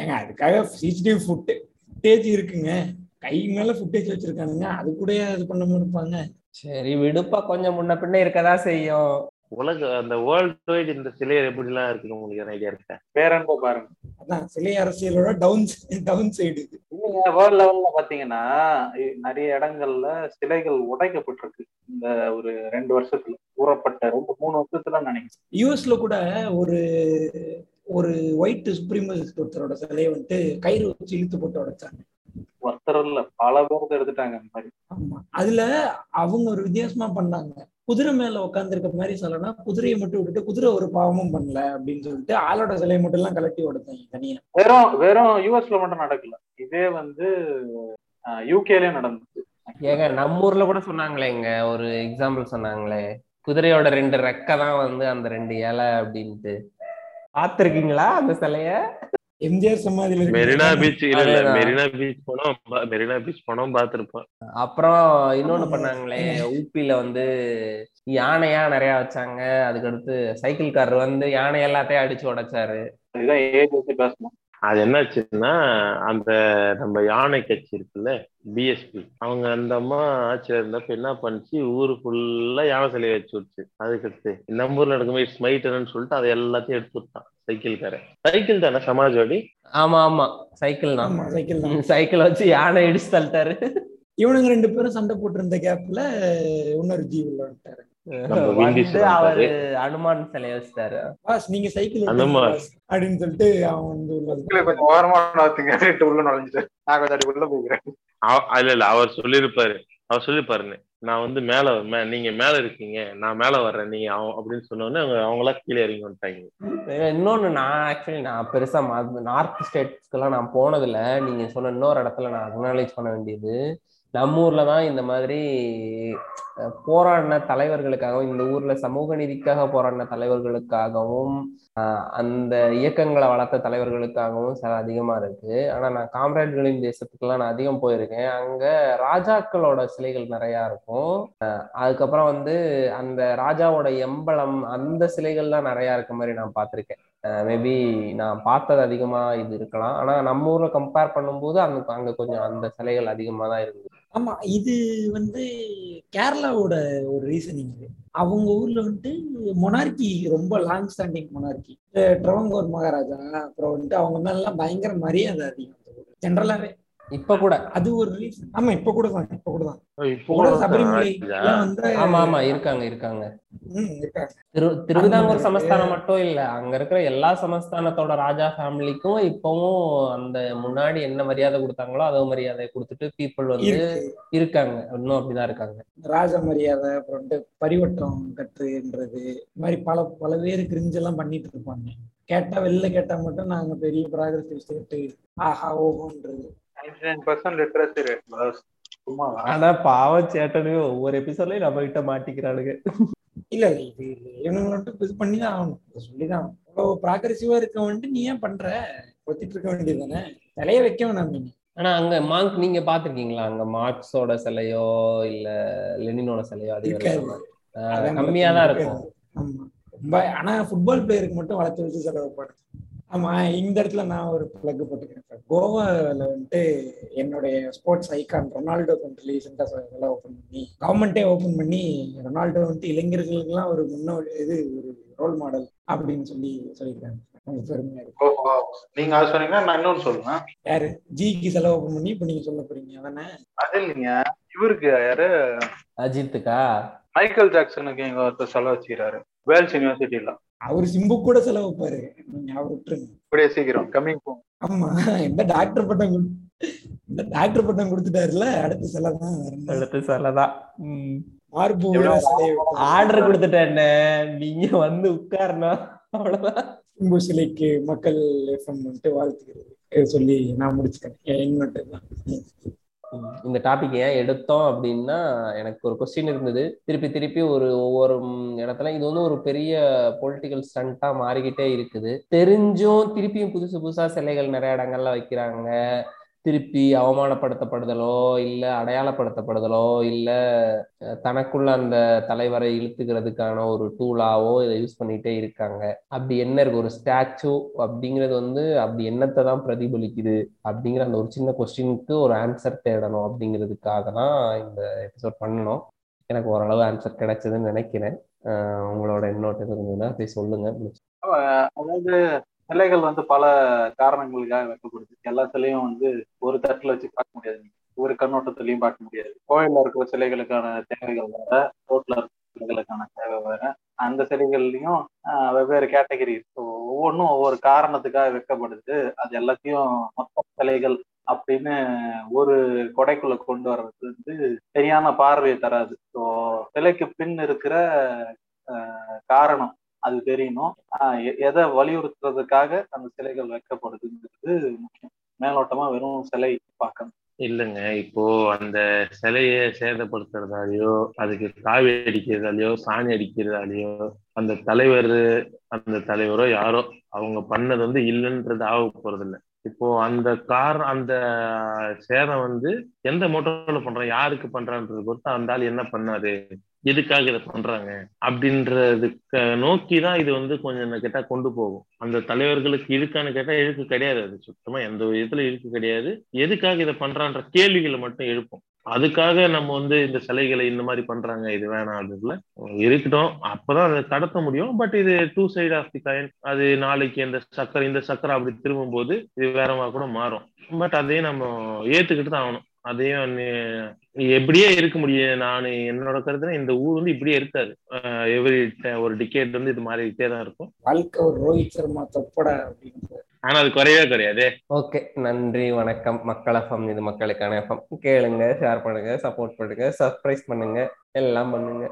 ஏங்க அதுக்காக சிசிடிவி ஃபுட்டு ஃபுட்டேஜ் இருக்குங்க. கை மேல ஃபுட்டேஜ் வச்சிருக்கானுங்க. அது கூட இது பண்ணாம இருப்பாங்க சரி விடுப்பா. கொஞ்சம் முன்ன பின்ன இருக்கதா செய்யும். உலக அந்த வேர்ல்டு வைடு இந்த சிலையர் எப்படி எல்லாம் இருக்குன்னு உங்களுக்கு ஐடியா இருக்கா? பேரன்ப பாருங்க. அதான் சிலை அரசியலோட டவுன் டவுன் சைடு இது. இல்லைங்க வேர்ல்ட் லெவல்ல பாத்தீங்கன்னா நிறைய இடங்கள்ல சிலைகள் உடைக்கப்பட்டிருக்கு. இந்த ஒரு ரெண்டு வருஷத்துல கூறப்பட்ட ரெண்டு மூணு வருஷத்துல நினைக்கிறேன். யூஎஸ்ல கூட ஒரு ஒரு ஒயிட் சுப்ரீமசிஸ்ட் ஒருத்தரோட சிலையை வந்துட்டு கயிறு வச்சு இழுத்து போட்டு உடைச்சாங்க. ஒருத்தர் இல்ல பல பேருக்கு எடுத்துட்டாங்க அந்த மாதிரி. ஆமா. அதுல அவங்க ஒரு வித்தியாசமா பண்ணாங்க. குதிரை மேல உட்காந்துருக்க மாதிரி சொல்லனா குதிரையை மட்டும் விட்டுட்டு குதிரை ஒரு பாவமும் பண்ணல அப்படின்னு சொல்லிட்டு ஆளோட சிலையை மட்டும் எல்லாம் கலட்டி உடைச்சாங்க தனியா. வெறும் வெறும் யூஎஸ்ல மட்டும் நடக்கல. இதே வந்து யூகேலயும் நடந்துச்சு. ஏங்க நம்ம ஊர்ல கூட சொன்னாங்களே இங்க ஒரு எக்ஸாம்பிள் சொன்னாங்களே குதிரையோட ரெண்டு ரெக்கை தான் வந்து அந்த ரெண்டு இலை அப்படின்ட்டு. பாத்திருக்கீங்களா அந்த சிலைய? எம்ஜிஆர் சமாதியில. மெரினா பீச் இல்ல இல்ல. மெரினா பீச் போனோம். மெரினா பீச் போனோம் பாத்திருப்போம். அப்புறம் இன்னொன்னு பண்ணாங்களே ஊப்பில வந்து யானையா நிறைய வச்சாங்க. அதுக்கடுத்து சைக்கிள்காரர் வந்து யானை எல்லாத்தையும் அடிச்சு உடைச்சாரு. அது என்னாச்சுன்னா அந்த நம்ம யானை கட்சி இருக்குல்ல பிஎஸ்பி அவங்க அந்த அம்மா ஆட்சியில இருந்தப்ப என்ன பண்ணுச்சு? ஊரு ஃபுல்லா யானை சிலையை வச்சு விடுச்சு அதுக்கடுத்து நம்ம ஊர்ல நடக்கும்போது இட்ஸ் மைட்டர்னு சொல்லிட்டு அதை எல்லாத்தையும் எடுத்து விட்டான் சைக்கிள்காரன் சைக்கிள் தானே? சமாஜ்வாடி ஆமா ஆமா. சைக்கிள் தான். ஆமா சைக்கிள் தான். சைக்கிள் வச்சு யானை இடிச்சு தள்ளிட்டாரு. இவனுங்க ரெண்டு பேரும் சண்டை போட்டிருந்த கேப்ல இன்னொரு ஜீவ் உள்ள வந்துட்டாரு அவரு. அனுமான் சிலைய வச்சிட்டாரு. நீங்க சைக்கிள் அப்படின்னு சொல்லிட்டு அவன் வந்து கொஞ்சம் ஓரமா நகர்த்துங்க அப்படின்ட்டு உள்ள நுழைஞ்சிட்டு. நான் கொஞ்சம் அடி உள்ள போய்க்கிறேன். அவ- இல்ல இல்ல அவர் சொல்லியிருப்பாரு. அவர் சொல்லிருப்பாருன்னு நான் வந்து மேல நீங்க மேல இருக்கீங்க. நான் மேல வர்றேன். நீங்க அப்படின்னு சொன்னோடனே அவங்க அவங்களா கீழே இறங்கி வந்துட்டாங்க. இன்னொன்னு நான் ஆக்சுவலி நான் பெருசா நார்த் ஸ்டேட்ஸ்க்கெல்லாம் நான் போனதில்ல. நீங்க சொன்ன இன்னொரு இடத்துல நான் அக்னாலேஜ் பண்ண வேண்டியது நம்ம ஊர்ல தான் இந்த மாதிரி போராடின தலைவர்களுக்காகவும் இந்த ஊர்ல சமூக நீதிக்காக போராடின தலைவர்களுக்காகவும் ஆஹ், அந்த இயக்கங்களை வளர்த்த தலைவர்களுக்காகவும் சில அதிகமா இருக்கு. ஆனா நான் காம்ரேட்களின் தேசத்துக்குலாம் நான் அதிகம் போயிருக்கேன். அங்க ராஜாக்களோட சிலைகள் நிறைய இருக்கும். அஹ், அதுக்கப்புறம் வந்து அந்த ராஜாவோட எம்பளம் அந்த சிலைகள்லாம் நிறைய இருக்க மாதிரி நான் பார்த்திருக்கேன். மேபி நான் பார்த்தது அதிகமா இது இருக்கலாம். ஆனா நம்ம ஊர்ல கம்பேர் பண்ணும்போது அங்க அங்க கொஞ்சம் அந்த சிலைகள் அதிகமா தான் இருந்தது. ஆமா இது வந்து கேரளாவோட ஒரு ரீசனிங் இது. அவங்க ஊர்ல வந்துட்டு மொனார்கி ரொம்ப long standing monarchy Travancore Maharaja அப்புறம் வந்துட்டு அவங்க மேல எல்லாம் பயங்கர மரியாதை அதிகம் ஜென்ரலாவே இப்ப கூட. அது ஒரு ரீசன் ஆமா இப்ப கூட தான் இப்ப கூட தான். இப்போ கூட கூட சபரிமலை ஆமா ஆமா இருக்காங்க இருக்காங்க. திரு திருவிதாங்கூர் சமஸ்தானம் மட்டும் இல்ல அங்க இருக்கிற எல்லா சமஸ்தானத்தோட ராஜா ஃபேமிலிக்கும் இப்பவும் அந்த முன்னாடி என்ன மரியாதை கொடுத்தாங்களோ அதே மரியாதை கொடுத்துட்டு பீப்புள் வந்து இருக்கு. இருக்காங்க. இன்னும் அப்படிதான் இருக்காங்க. ராஜ மரியாதை அப்புறம் பரிவட்டம் கட்டுன்றது இந்த மாதிரி பல பல பேர் கிரிஞ்செல்லாம் பண்ணிட்டு இருப்பாங்க. கேட்டா வெளில கேட்டா மட்டும் நாங்க பெரிய ப்ராகிரசிவ் ஸ்டேட் ஆஹா ஓஹோன்றது. ஆனா பாவம் சேட்டனுங்க ஒவ்வொரு எபிசோட்லயும் நம்ம கிட்ட மாட்டிக்கிறானுங்க இல்ல இது இவனுங்களை மட்டும் இது பண்ணி தான் ஆகணும். சொல்லிதான். அவ்வளவு ப்ராகிரசிவா இருக்க வந்துட்டு நீ ஏன் பண்ற? ஒத்திட்டு இருக்க வேண்டியது தானே தலைய வைக்க வேணாம் நீங்க ஆனா அங்க மார்க் நீங்க பாத்திருக்கீங்களா அங்க மார்க்ஸோட சிலையோ இல்ல லெனினோட சிலையோ அது இருக்காது. ஆஹ் அதான் கம்மியா தான். இருக்கும் ஆனா ஃபுட்பால் பிளேயருக்கு மட்டும் வளர்த்து வச்சு செலவு பண்ணு. ஆமா இந்த இடத்துல நான் ஒரு பிளக் போட்டுக்கிறேன் கோவால வந்துட்டு என்னுடைய ஸ்போர்ட்ஸ் ஐகான் ரொனால்டோ வந்துட்டு ரீசெண்டா இதெல்லாம் ஓப்பன் பண்ணி கவர்மெண்டே ஓப்பன் பண்ணி ரொனால்டோ வந்துட்டு இளைஞர்களுக்கெல்லாம் ஒரு முன்னோடி இது ஒரு ரோல் மாடல் அப்படின்னு சொல்லி சொல்லியிருக்காங்க நீங்க அது சொன்னீங்கன்னா நான் இன்னொன்னு சொல்லுவேன் யாரு? ஜிக்கு செலவு ஓப்பன் பண்ணி இப்ப நீங்க சொல்ல போறீங்க. அதானே? அது இல்லைங்க. இவருக்கு யாரு? அஜித்துக்கா? மைக்கேல் ஜாக்சனுக்கு இங்க ஒருத்தர் செலவு வச்சுக்கிறாரு. வேல்ஸ் யூனிவர்சிட்டியில அவர் சிம்பு கூட செலவு நீங்க அவர் விட்டுருங்க. சீக்கிரம். கம்மிங் ஆமா. எந்த டாக்டர் பட்டம் கொடு- இந்த டாக்டர் பட்டம் கொடுத்துட்டாருல அடுத்த செலவு தான் வரணும். அடுத்த சிலைதான் மார்பு ஆர்டர் கொடுத்துட்டேன் நீங்க வந்து உட்காரணும். அவ்வளவுதான். சிம்பு சிலைக்கு மக்கள் எஃப்எம் வந்துட்டு வாழ்த்துக்கிறது சொல்லி நான் முடிச்சுட்டேன் என் இன்னொட்டு தான். இந்த டாபிக் ஏன் எடுத்தோம் அப்படின்னா எனக்கு ஒரு கொஸ்டின் இருந்தது. திருப்பி திருப்பி ஒரு ஒவ்வொரு இடத்துல இது வந்து ஒரு பெரிய பொலிட்டிக்கல் ஸ்டண்டா மாறிக்கிட்டே இருக்குது. தெரிஞ்சும் திருப்பியும் புதுசு புதுசா சிலைகள் நிறைய இடங்கள்ல வைக்கிறாங்க. திருப்பி அவமானப்படுத்தப்படுதலோ இல்ல அடையாளப்படுத்தப்படுதலோ இல்ல தனக்குள்ள அந்த தலைவரை இழுத்துக்கிறதுக்கான ஒரு டூலாவோ இதை யூஸ் பண்ணிட்டே இருக்காங்க. அப்படி என்ன இருக்கு? ஒரு ஸ்டாச்சு அப்படிங்கிறது வந்து அப்படி என்னத்தை தான் பிரதிபலிக்குது அப்படிங்கிற அந்த ஒரு சின்ன கொஸ்டினுக்கு ஒரு ஆன்சர் தேடணும் அப்படிங்கிறதுக்காக தான் இந்த எபிசோட் பண்ணணும். எனக்கு ஓரளவு ஆன்சர் கிடைச்சதுன்னு நினைக்கிறேன். உங்களோட இன்னொரு இருந்ததுன்னா சொல்லுங்க. அதாவது சிலைகள் வந்து பல காரணங்களுக்காக வைக்கப்படுது. எல்லா சிலையும் வந்து ஒரு தட்டுல வச்சு பார்க்க முடியாது. ஒரு கண்ணோட்டத்திலையும் பார்க்க முடியாது. கோயில்ல இருக்கிற சிலைகளுக்கான தேவைகள் வேற ரோட்ல இருக்கிற சிலைகளுக்கான தேவை வேற. அந்த சிலைகள்லயும் வெவ்வேறு கேட்டகரி ஒவ்வொன்றும் ஒவ்வொரு காரணத்துக்காக வைக்கப்படுது. அது எல்லாத்தையும் மொத்த சிலைகள் அப்படின்னு ஒரு கொடைக்குள்ள கொண்டு வர்றது வந்து சரியான பார்வையை தராது. ஸோ சிலைக்கு பின் இருக்கிற காரணம் அது தெரியணும். ஆஹ் எதை வலியுறுத்துறதுக்காக அந்த சிலைகள் வைக்கப்படுதுங்கிறது முக்கியம். மேலோட்டமா வெறும் சிலை பார்க்கணும். இல்லைங்க. இப்போ அந்த சிலையை சேதப்படுத்துறதாலயோ அதுக்கு காவி அடிக்கிறதாலயோ சாணி அடிக்கிறதாலயோ அந்த தலைவர் அந்த தலைவரோ யாரோ அவங்க பண்ணது வந்து இல்லைன்றது ஆக போறது இப்போ அந்த கார் அந்த சேதம் வந்து எந்த மோட்டோல பண்றான் யாருக்கு பண்றான்றது பொறுத்து அந்த ஆள் என்ன பண்ணாரு? எதுக்காக இதை பண்றாங்க? அப்படின்றதுக்கு நோக்கி தான் இது வந்து கொஞ்சம் என்ன கேட்டா கொண்டு போகும். அந்த தலைவர்களுக்கு இழுக்கான்னு கேட்டா இழுக்கு கிடையாது அது சுத்தமா. எந்த விதத்துல இழுக்கு கிடையாது. எதுக்காக இதை பண்றான்ற கேள்விகளை மட்டும் எழுப்போம். அதுக்காக நம்ம வந்து இந்த சிலைகளை இந்த மாதிரி பண்றாங்க இது வேணாம் அதுல இருக்கட்டும். அப்பதான் அதை கடத்த முடியும். பட் இது two side of the coin அது நாளைக்கு இந்த சக்கரை இந்த சக்கரை அப்படி திரும்பும் போது இது வேறமா கூட மாறும். பட் அதையும் நம்ம ஏத்துக்கிட்டு தான் ஆகணும். அதையும் எப்படியே இருக்க முடியும். நான் என்னோட கருத்துல இந்த ஊர் வந்து இப்படியே இருக்காது. எவ்ரி ஒரு டிக்கெட் வந்து இது மாறிக்கிட்டே தான் இருக்கும். வாழ்க்கை ஒரு ரோஹித் சர்மா தொப்பட அப்படின்னு ஆனா அது குறையவே குறையாது. ஓகே நன்றி வணக்கம். மக்கள் எஃப்எம் இது மக்களுக்கான எஃப்எம் கேளுங்க ஷேர் பண்ணுங்க சப்போர்ட் பண்ணுங்க சர்ப்ரைஸ் பண்ணுங்க எல்லாம் பண்ணுங்க.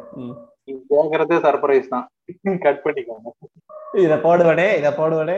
கேக்குறதே சர்ப்ரைஸ் தான். கட் பண்ணிக்கோங்க. இத போடுவனே இத போடுவனே.